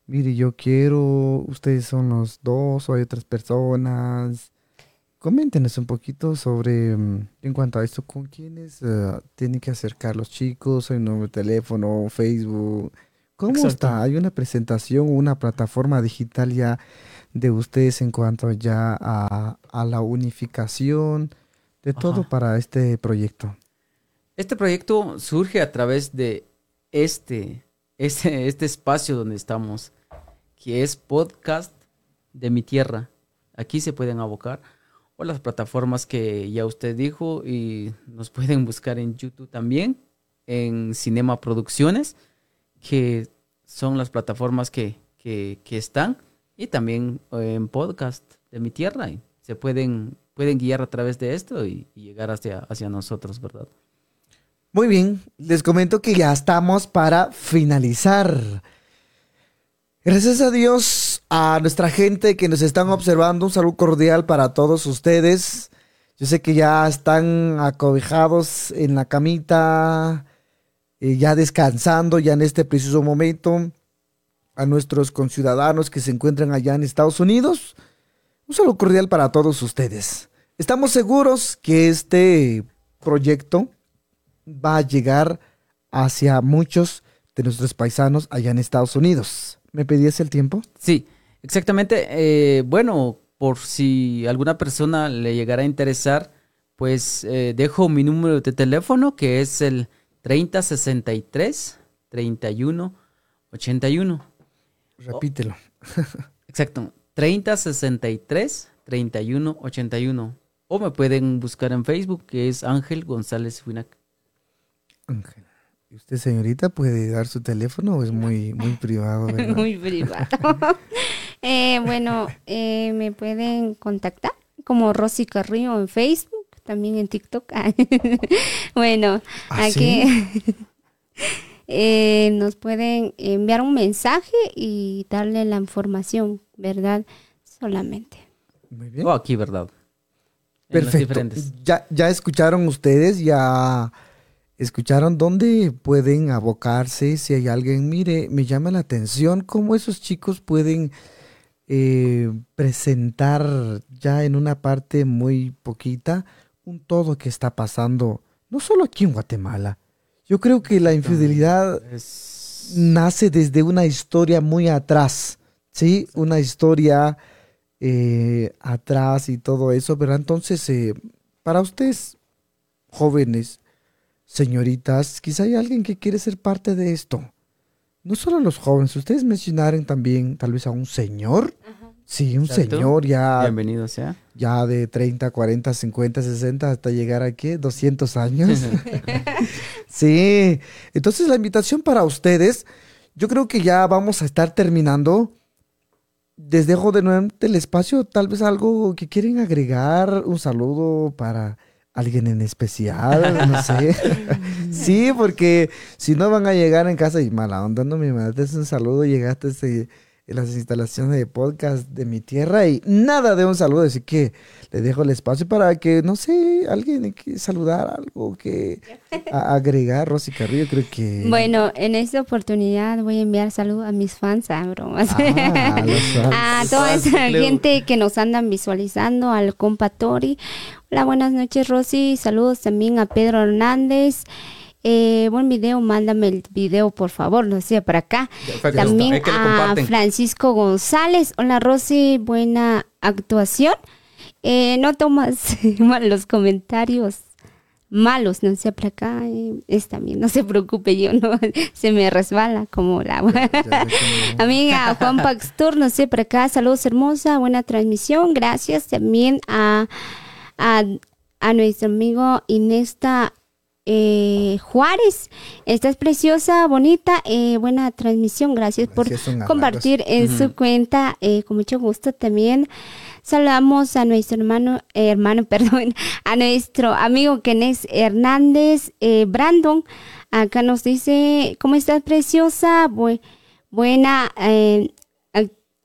Mire, yo quiero, ustedes son los dos o hay otras personas. Coméntenos un poquito sobre, mm, en cuanto a esto, con quiénes eh, tienen que acercar los chicos, hay un nuevo teléfono, Facebook. ¿Cómo Exacto. está? ¿Hay una presentación o una plataforma digital ya de ustedes en cuanto ya a, a la unificación de todo para este proyecto? Este proyecto surge a través de este, este, este espacio donde estamos, que es podcast de mi tierra. Aquí se pueden abocar. Las plataformas que ya usted dijo y nos pueden buscar en YouTube también, en Cinema Producciones, que son las plataformas que, que, están, y también eh, en podcast de mi tierra. Y se pueden, pueden guiar a través de esto y, y llegar hacia, hacia nosotros, ¿verdad? Muy bien, les comento que ya estamos para finalizar. Gracias a Dios, a nuestra gente que nos están observando, un saludo cordial para todos ustedes. Yo sé que ya están acobijados en la camita, eh, ya descansando, ya en este preciso momento. a nuestros conciudadanos que se encuentran allá en Estados Unidos. Un saludo cordial para todos ustedes. Estamos seguros que este proyecto va a llegar hacia muchos de nuestros paisanos allá en Estados Unidos. ¿Me pedías el tiempo? Sí, exactamente. Eh, bueno, por si alguna persona le llegara a interesar, pues eh, dejo mi número de teléfono que es el 3063 31 81. Repítelo. Exacto, 3063 31 81. O me pueden buscar en Facebook que es Ángel González Winac. Ángel. ¿Y usted, señorita, puede dar su teléfono o es muy, muy privado? verdad? Muy privado. Eh, bueno, eh, me pueden contactar como Rosy Carrillo en Facebook, también en TikTok. bueno, ¿Ah, aquí eh, nos pueden enviar un mensaje y darle la información, ¿verdad? Solamente. Muy bien. O aquí, ¿verdad? Perfecto. Ya, ya escucharon ustedes, ya escucharon dónde pueden abocarse. Si hay alguien, mire, me llama la atención cómo esos chicos pueden eh, presentar ya en una parte muy poquita un todo que está pasando, no solo aquí en Guatemala. Yo creo que la infidelidad Es- nace desde una historia muy atrás, ¿sí? Una historia eh, atrás y todo eso, pero entonces, eh, para ustedes, jóvenes, señoritas, quizá hay alguien que quiere ser parte de esto. No solo los jóvenes, ustedes mencionaron también tal vez a un señor. Sí, un Exacto. señor ya, Bienvenido sea. ya de 30, 40, 50, 60 hasta llegar aquí, 200 años. Sí, entonces la invitación para ustedes, yo creo que ya vamos a estar terminando. Les dejo de nuevo el espacio, tal vez algo que quieren agregar, un saludo para alguien en especial, no sé. sí, porque si no van a llegar en casa y mala onda, no me mandaste un saludo, llegaste este, en las instalaciones de podcast de mi tierra y nada de un saludo, así que le dejo el espacio para que, no sé, alguien que saludar algo, que a- agregar, Rosy Carrillo, creo que... Bueno, en esta oportunidad voy a enviar saludos a mis fans, a bromas. Ah, los fans. a toda esa gente que nos andan visualizando, al compa Tori. Hola, buenas noches, Rosy. Saludos también a Pedro Hernández. Eh, buen video, mándame el video, por favor, no sé, para acá. Perfecto. También que a. Francisco González. Hola, Rosy, buena actuación. Eh, no tomas mal los comentarios malos, no sé, para acá eh, es también, no se preocupe, yo no, se me resbala como la amiga Juan Paxtur, no sé, para acá, saludos hermosa, buena transmisión, gracias también a, a, a nuestro amigo Inesta eh, Juárez, estás preciosa, bonita, eh, buena transmisión, gracias por Gracias, compartir en su cuenta, eh, con mucho gusto también. Saludamos a nuestro hermano, eh, hermano, perdón, a nuestro amigo Kenes Hernández, eh, Brandon. Acá nos dice, ¿cómo estás, preciosa? Bu- buena, eh,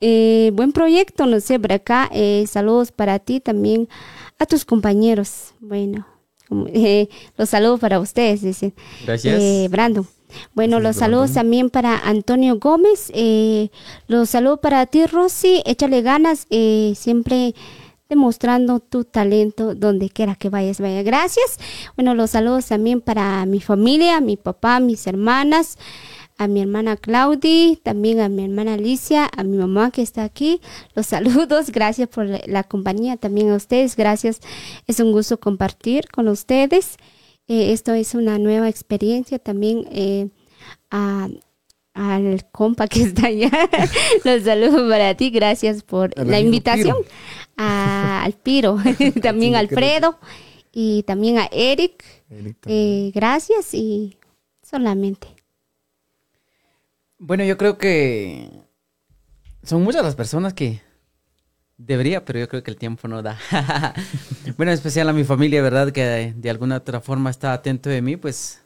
eh, buen proyecto, no sé, por acá. eh, saludos para ti también, a tus compañeros. Bueno, eh, los saludos para ustedes, dice. Gracias. Eh, Brandon. Bueno, Gracias, los saludos también para Antonio Gómez. eh, los saludos para ti, Rosy. Échale ganas, eh, siempre demostrando tu talento donde quiera que vayas, vaya. Gracias. Bueno, los saludos también para mi familia, mi papá, mis hermanas, a mi hermana Claudi, también a mi hermana Alicia, a mi mamá que está aquí. Los saludos, gracias por la, compañía, también a ustedes, gracias. Es un gusto compartir con ustedes. Eh, esto es una nueva experiencia también eh, a- al compa que está allá. Los saludos para ti, gracias por la invitación. Piro. A- al Piro, también a Alfredo y también a Eric. Eric también. Eh, gracias y solamente. Bueno, yo creo que son muchas las personas que debería, pero yo creo que el tiempo no da. bueno, en especial a mi familia, ¿verdad? Que de, alguna otra forma está atento de mí, pues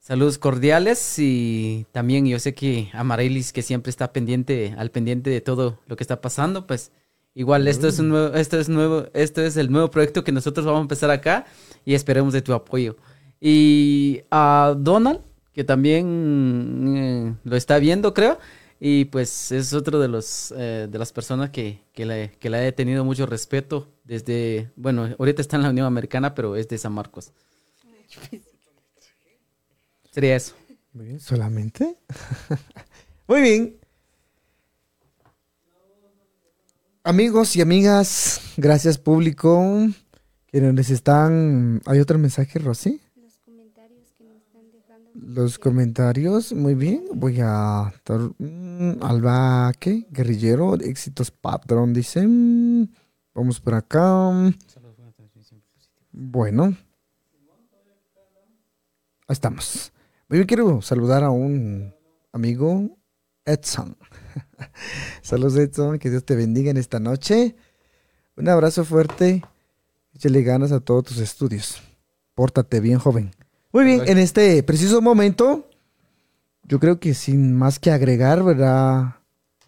saludos cordiales y también yo sé que a Marelis que siempre está pendiente, al pendiente de todo lo que está pasando, pues igual esto es un nuevo, esto es nuevo, esto es el nuevo proyecto que nosotros vamos a empezar acá y esperemos de tu apoyo. Y a Donald, que también eh, lo está viendo, creo. Y pues es otro de los eh, de las personas que, que, le, que le he tenido mucho respeto desde, bueno, ahorita está en la Unión Americana, pero es de San Marcos. Sería eso. Muy bien, ¿solamente? Muy bien. Amigos y amigas, gracias público. Quienes están... ¿Hay otro mensaje, Rosy? Los comentarios que nos están dejando. Los comentarios, muy bien. Voy a... mm, Alba, ¿qué? Guerrillero, éxitos patrón, dice. mm, Vamos por acá. Bueno. Ahí estamos. Muy bien, quiero saludar a un amigo, Edson. Saludos, Edson. Que Dios te bendiga en esta noche. Un abrazo fuerte. Échale ganas a todos tus estudios. Pórtate bien, joven. Muy bien, en este preciso momento, yo creo que sin más que agregar, ¿verdad?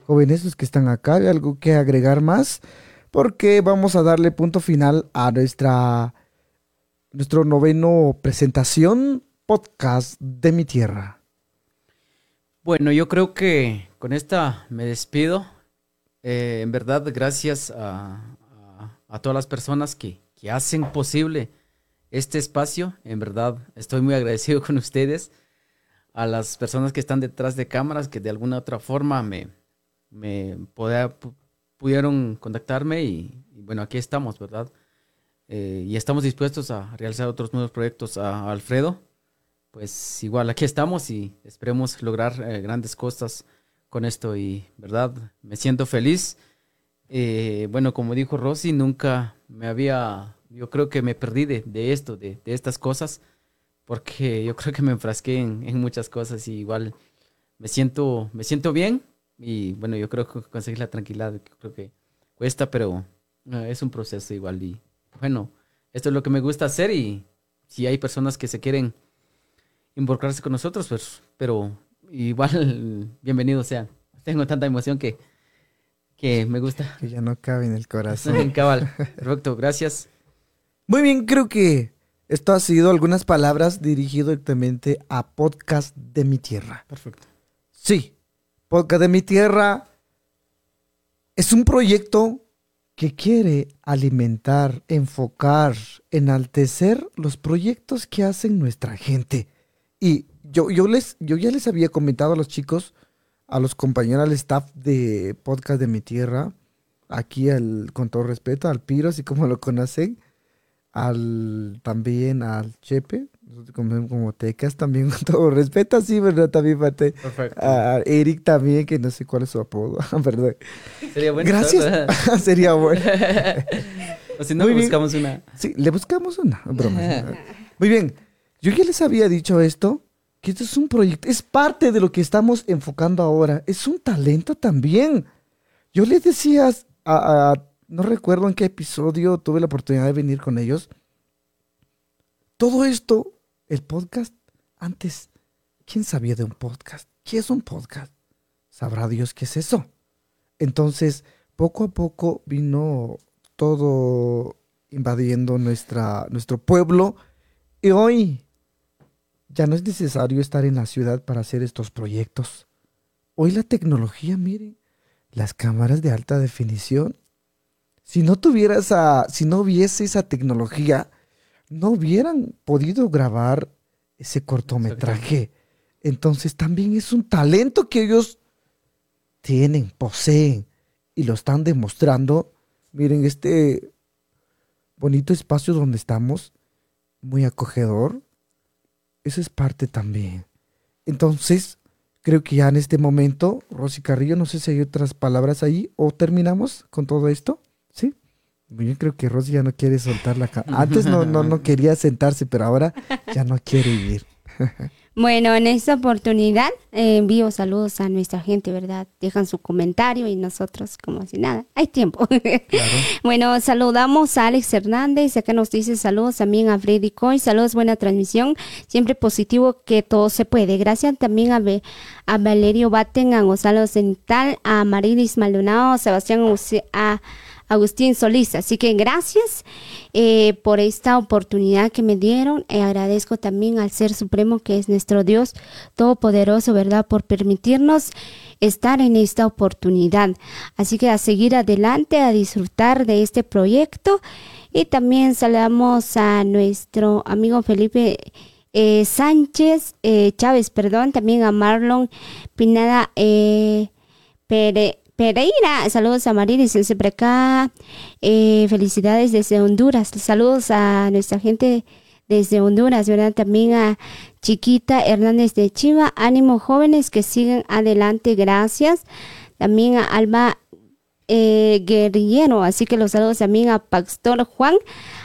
Jóvenes, los que están acá, ¿hay algo que agregar más? Porque vamos a darle punto final a nuestra nuestro noveno presentación podcast de mi tierra. Bueno, yo creo que con esta me despido. Eh, en verdad, gracias a, a- a todas las personas que, que hacen posible este espacio. En verdad, estoy muy agradecido con ustedes. A las personas que están detrás de cámaras, que de alguna otra forma me, me pudieron contactarme y, y bueno, aquí estamos, ¿verdad? Eh, y estamos dispuestos a realizar otros nuevos proyectos a Alfredo pues igual aquí estamos y esperemos lograr eh, grandes cosas con esto y verdad me siento feliz Eh, bueno como dijo Rosy nunca me había yo creo que me perdí de, de esto de, de estas cosas porque yo creo que me enfrasqué en, en muchas cosas y igual me siento me siento bien y bueno yo creo que conseguir la tranquilidad que creo que cuesta pero es un proceso igual y bueno esto es lo que me gusta hacer y si hay personas que se quieren involucrarse con nosotros, pues, pero igual bienvenidos sean. Tengo tanta emoción que, que me gusta. Que ya no cabe en el corazón. Cabal. Perfecto, gracias. Muy bien, creo que esto ha sido algunas palabras dirigido directamente a podcast de mi tierra. Perfecto. Sí, podcast de mi tierra es un proyecto que quiere alimentar, enfocar, enaltecer los proyectos que hacen nuestra gente. Y yo, yo, les, yo ya les había comentado a los chicos, a los compañeros, al staff de podcast de mi tierra, aquí al, con todo respeto, al Piro, así como lo conocen, al también al Chepe, nosotros como, como Tecas, también con todo respeto, así, ¿verdad? También. Perfecto. A Eric también, que no sé cuál es su apodo, ¿verdad? Sería bueno. Gracias. Sería bueno. o si no, Muy bien. buscamos una. Sí, le buscamos una broma. Muy bien. Yo ya les había dicho esto, que esto es un proyecto, es parte de lo que estamos enfocando ahora. Es un talento también. Yo les decía, a- a- no recuerdo en qué episodio tuve la oportunidad de venir con ellos. Todo esto, el podcast, antes, ¿quién sabía de un podcast? ¿Qué es un podcast? Sabrá Dios qué es eso. Entonces, poco a poco vino todo invadiendo nuestra, nuestro pueblo y hoy ya no es necesario estar en la ciudad para hacer estos proyectos. Hoy la tecnología, miren, las cámaras de alta definición. Si no tuviera esa, si no hubiese esa tecnología, no hubieran podido grabar ese cortometraje. Entonces también es un talento que ellos tienen, poseen y lo están demostrando. Miren este bonito espacio donde estamos, muy acogedor. Eso es parte también. Entonces, creo que ya en este momento, Rosy Carrillo, no sé si hay otras palabras ahí o terminamos con todo esto. Muy bien, creo que Rosy ya no quiere soltar la ca- Antes no, no, no quería sentarse, pero ahora ya no quiere ir. Bueno, en esta oportunidad eh, envío saludos a nuestra gente, ¿verdad? Dejan su comentario y nosotros como si nada, hay tiempo. bueno, saludamos a Alex Hernández, acá nos dice saludos también a Freddy Coy, saludos, buena transmisión, siempre positivo que todo se puede. Gracias también a, Be- a Valerio Baten, a Gonzalo Central, a Marilis Maldonado, a Sebastián a Agustín Solís. Así que gracias eh, por esta oportunidad que me dieron. Y agradezco también al Ser Supremo, que es nuestro Dios Todopoderoso, ¿verdad? Por permitirnos estar en esta oportunidad. Así que a seguir adelante, a disfrutar de este proyecto. Y también saludamos a nuestro amigo Felipe eh, Sánchez, eh, Chávez, perdón, también a Marlon Pinada eh, Pere- Pereira, saludos a Marilis siempre acá, eh, felicidades desde Honduras, saludos a nuestra gente desde Honduras, ¿verdad? También a Chiquita Hernández de Chiva, ánimo jóvenes que sigan adelante, gracias. También a Alba eh, guerrillero. Así que los saludos también a Pastor Juan.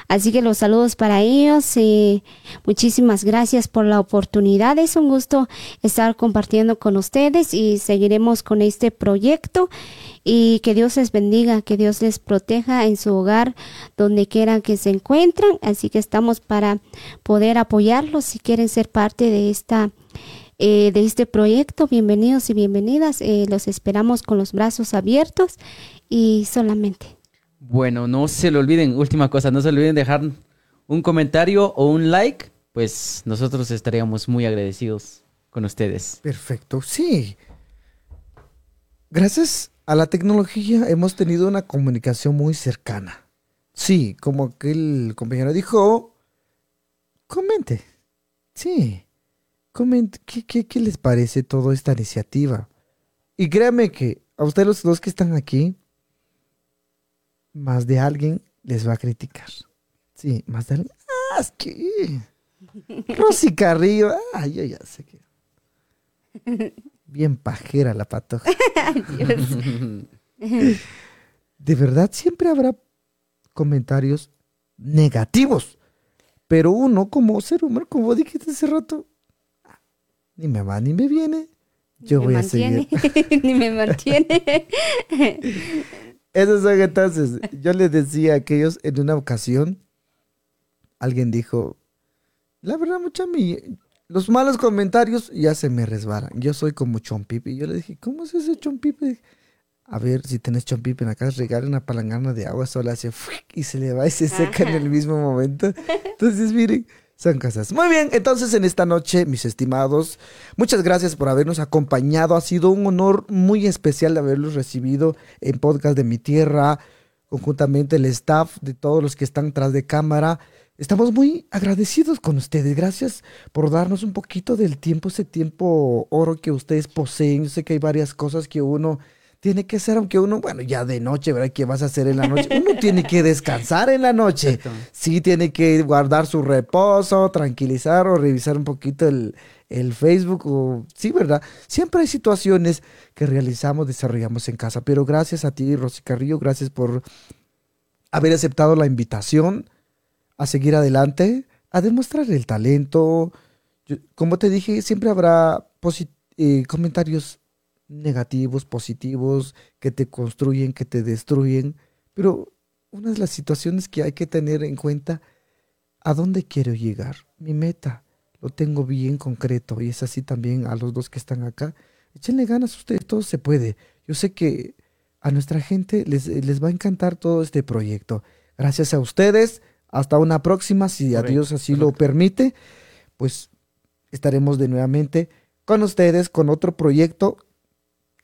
Así que los saludos para ellos. y muchísimas gracias por la oportunidad. Es un gusto estar compartiendo con ustedes y seguiremos con este proyecto. Y que Dios les bendiga, que Dios les proteja en su hogar, donde quiera que se encuentren. Así que estamos para poder apoyarlos si quieren ser parte de esta eh, de este proyecto. Bienvenidos y bienvenidas. Eh, los esperamos con los brazos abiertos y solamente. Bueno, no se lo olviden, última cosa, no se olviden dejar un comentario o un like, pues nosotros estaríamos muy agradecidos con ustedes. Perfecto, sí. Gracias a la tecnología hemos tenido una comunicación muy cercana. Sí, como aquel compañero dijo, comente. Sí, comente. ¿Qué, qué, qué les parece toda esta iniciativa? Y créanme que a ustedes los dos que están aquí, más de alguien les va a criticar. Sí, más de alguien. Ah, es que. Rosy Carrillo. Ah, yo ya sé que. Bien pajera la patoja. De verdad, siempre habrá comentarios negativos. Pero uno, como ser humano, como dijiste hace rato, ni me va ni me viene. Yo voy a mantiene, seguir. ni me mantiene. Esos son entonces, yo les decía a aquellos en una ocasión, alguien dijo, la verdad, mucha mi, los malos comentarios ya se me resbalan. Yo soy como chompipe. Y yo le dije, ¿cómo es ese chompipe? A ver, si tenés chompipe en la casa, regale una palangana de agua sola, hace y se le va y se seca en el mismo momento. Entonces, miren, son cosas. Muy bien, entonces en esta noche, mis estimados, muchas gracias por habernos acompañado. Ha sido un honor muy especial de haberlos recibido en Podcast de Mi Tierra, conjuntamente el staff de todos los que están tras de cámara. Estamos muy agradecidos con ustedes. Gracias por darnos un poquito del tiempo, ese tiempo oro que ustedes poseen. Yo sé que hay varias cosas que uno tiene que hacer, aunque uno, bueno, ya de noche, ¿verdad? ¿Qué vas a hacer en la noche? Uno tiene que descansar en la noche. Exacto. Sí, tiene que guardar su reposo, tranquilizar o revisar un poquito el, el Facebook. O, sí, ¿verdad? Siempre hay situaciones que realizamos, desarrollamos en casa. Pero gracias a ti, Rosy Carrillo, gracias por haber aceptado la invitación a seguir adelante, a demostrar el talento. Yo- como te dije, siempre habrá eh, comentarios negativos, positivos, que te construyen, que te destruyen, pero una de las situaciones que hay que tener en cuenta, ¿a dónde quiero llegar? Mi meta, lo tengo bien concreto y es así también a los dos que están acá. Échenle ganas ustedes, todo se puede. Yo sé que a nuestra gente les, les va a encantar todo este proyecto. Gracias a ustedes. Hasta una próxima, si a Dios así lo permite, pues estaremos de nuevamente con ustedes con otro proyecto.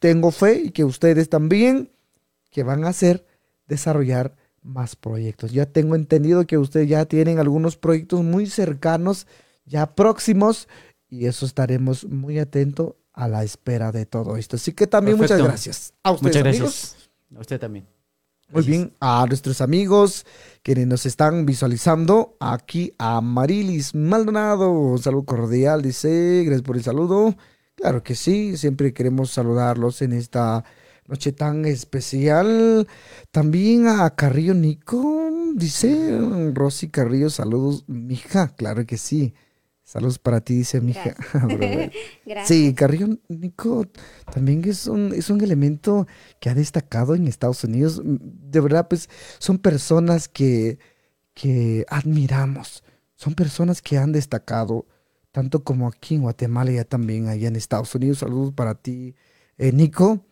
Tengo fe y que ustedes también, que van a hacer desarrollar más proyectos. Ya tengo entendido que ustedes ya tienen algunos proyectos muy cercanos, ya próximos, y eso estaremos muy atentos a la espera de todo esto. Así que también muchas Perfecto. gracias. A ustedes, Muchas amigos. gracias. A usted también. Muy Gracias. bien, a nuestros amigos quienes nos están visualizando, aquí a Marilis Maldonado, un saludo cordial, dice, gracias por el saludo. Claro que sí, siempre queremos saludarlos en esta noche tan especial. También a Carrillo Nico, dice Rosy Carrillo, saludos, mija, claro que sí. Saludos para ti, dice mija. Gracias. Sí, Carrillo Nico también es un, es un elemento que ha destacado en Estados Unidos. Mm, De verdad, pues son personas que, que admiramos. Son personas que han destacado, tanto como aquí en Guatemala ya también allá en Estados Unidos. Saludos para ti, eh, Nico.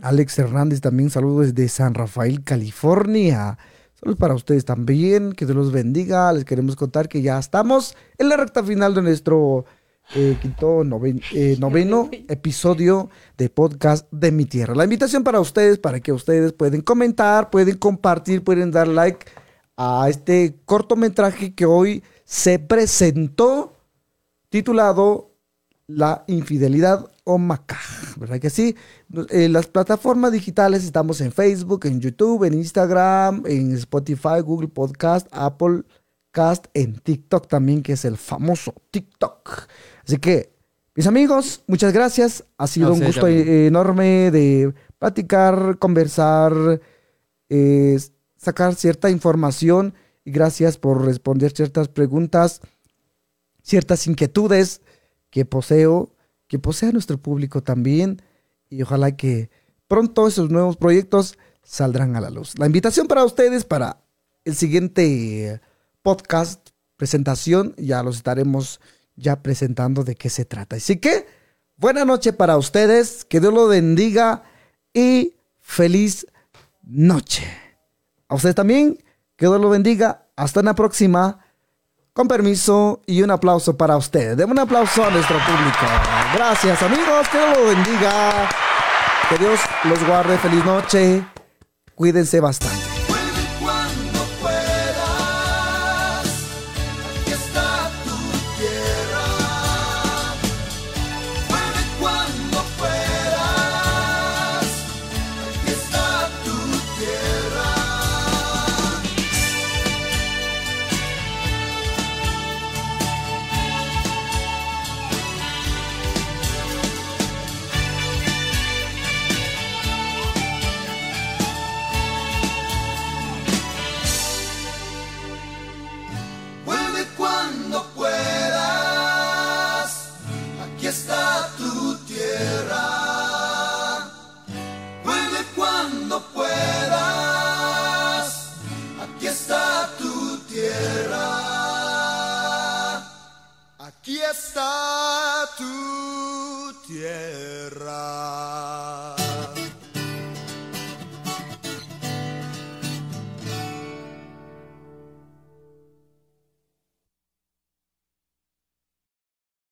Alex Hernández también saludos desde San Rafael, California. Saludos para ustedes también, que Dios los bendiga. Les queremos contar que ya estamos en la recta final de nuestro eh, quinto noven- eh, noveno episodio de podcast de mi tierra. La invitación para ustedes, para que ustedes pueden comentar, pueden compartir, pueden dar like a este cortometraje que hoy se presentó titulado La infidelidad o Macá, ¿verdad que sí? En las plataformas digitales estamos en Facebook, en YouTube, en Instagram, en Spotify, Google Podcast, Apple Cast, en TikTok también, que es el famoso TikTok. Así que, mis amigos, muchas gracias. Ha sido un gusto eh, enorme de platicar, conversar, eh, sacar cierta información y gracias por responder ciertas preguntas, ciertas inquietudes que poseo, que posea nuestro público también y ojalá que pronto esos nuevos proyectos saldrán a la luz. La invitación para ustedes para el siguiente podcast, presentación, ya los estaremos ya presentando de qué se trata. Así que, buena noche para ustedes, que Dios los bendiga y feliz noche. A ustedes también, que Dios los bendiga. Hasta una próxima. Con permiso y un aplauso para ustedes. Demos un aplauso a nuestro público. Gracias amigos, que Dios los bendiga. Que Dios los guarde. Feliz noche. Cuídense bastante.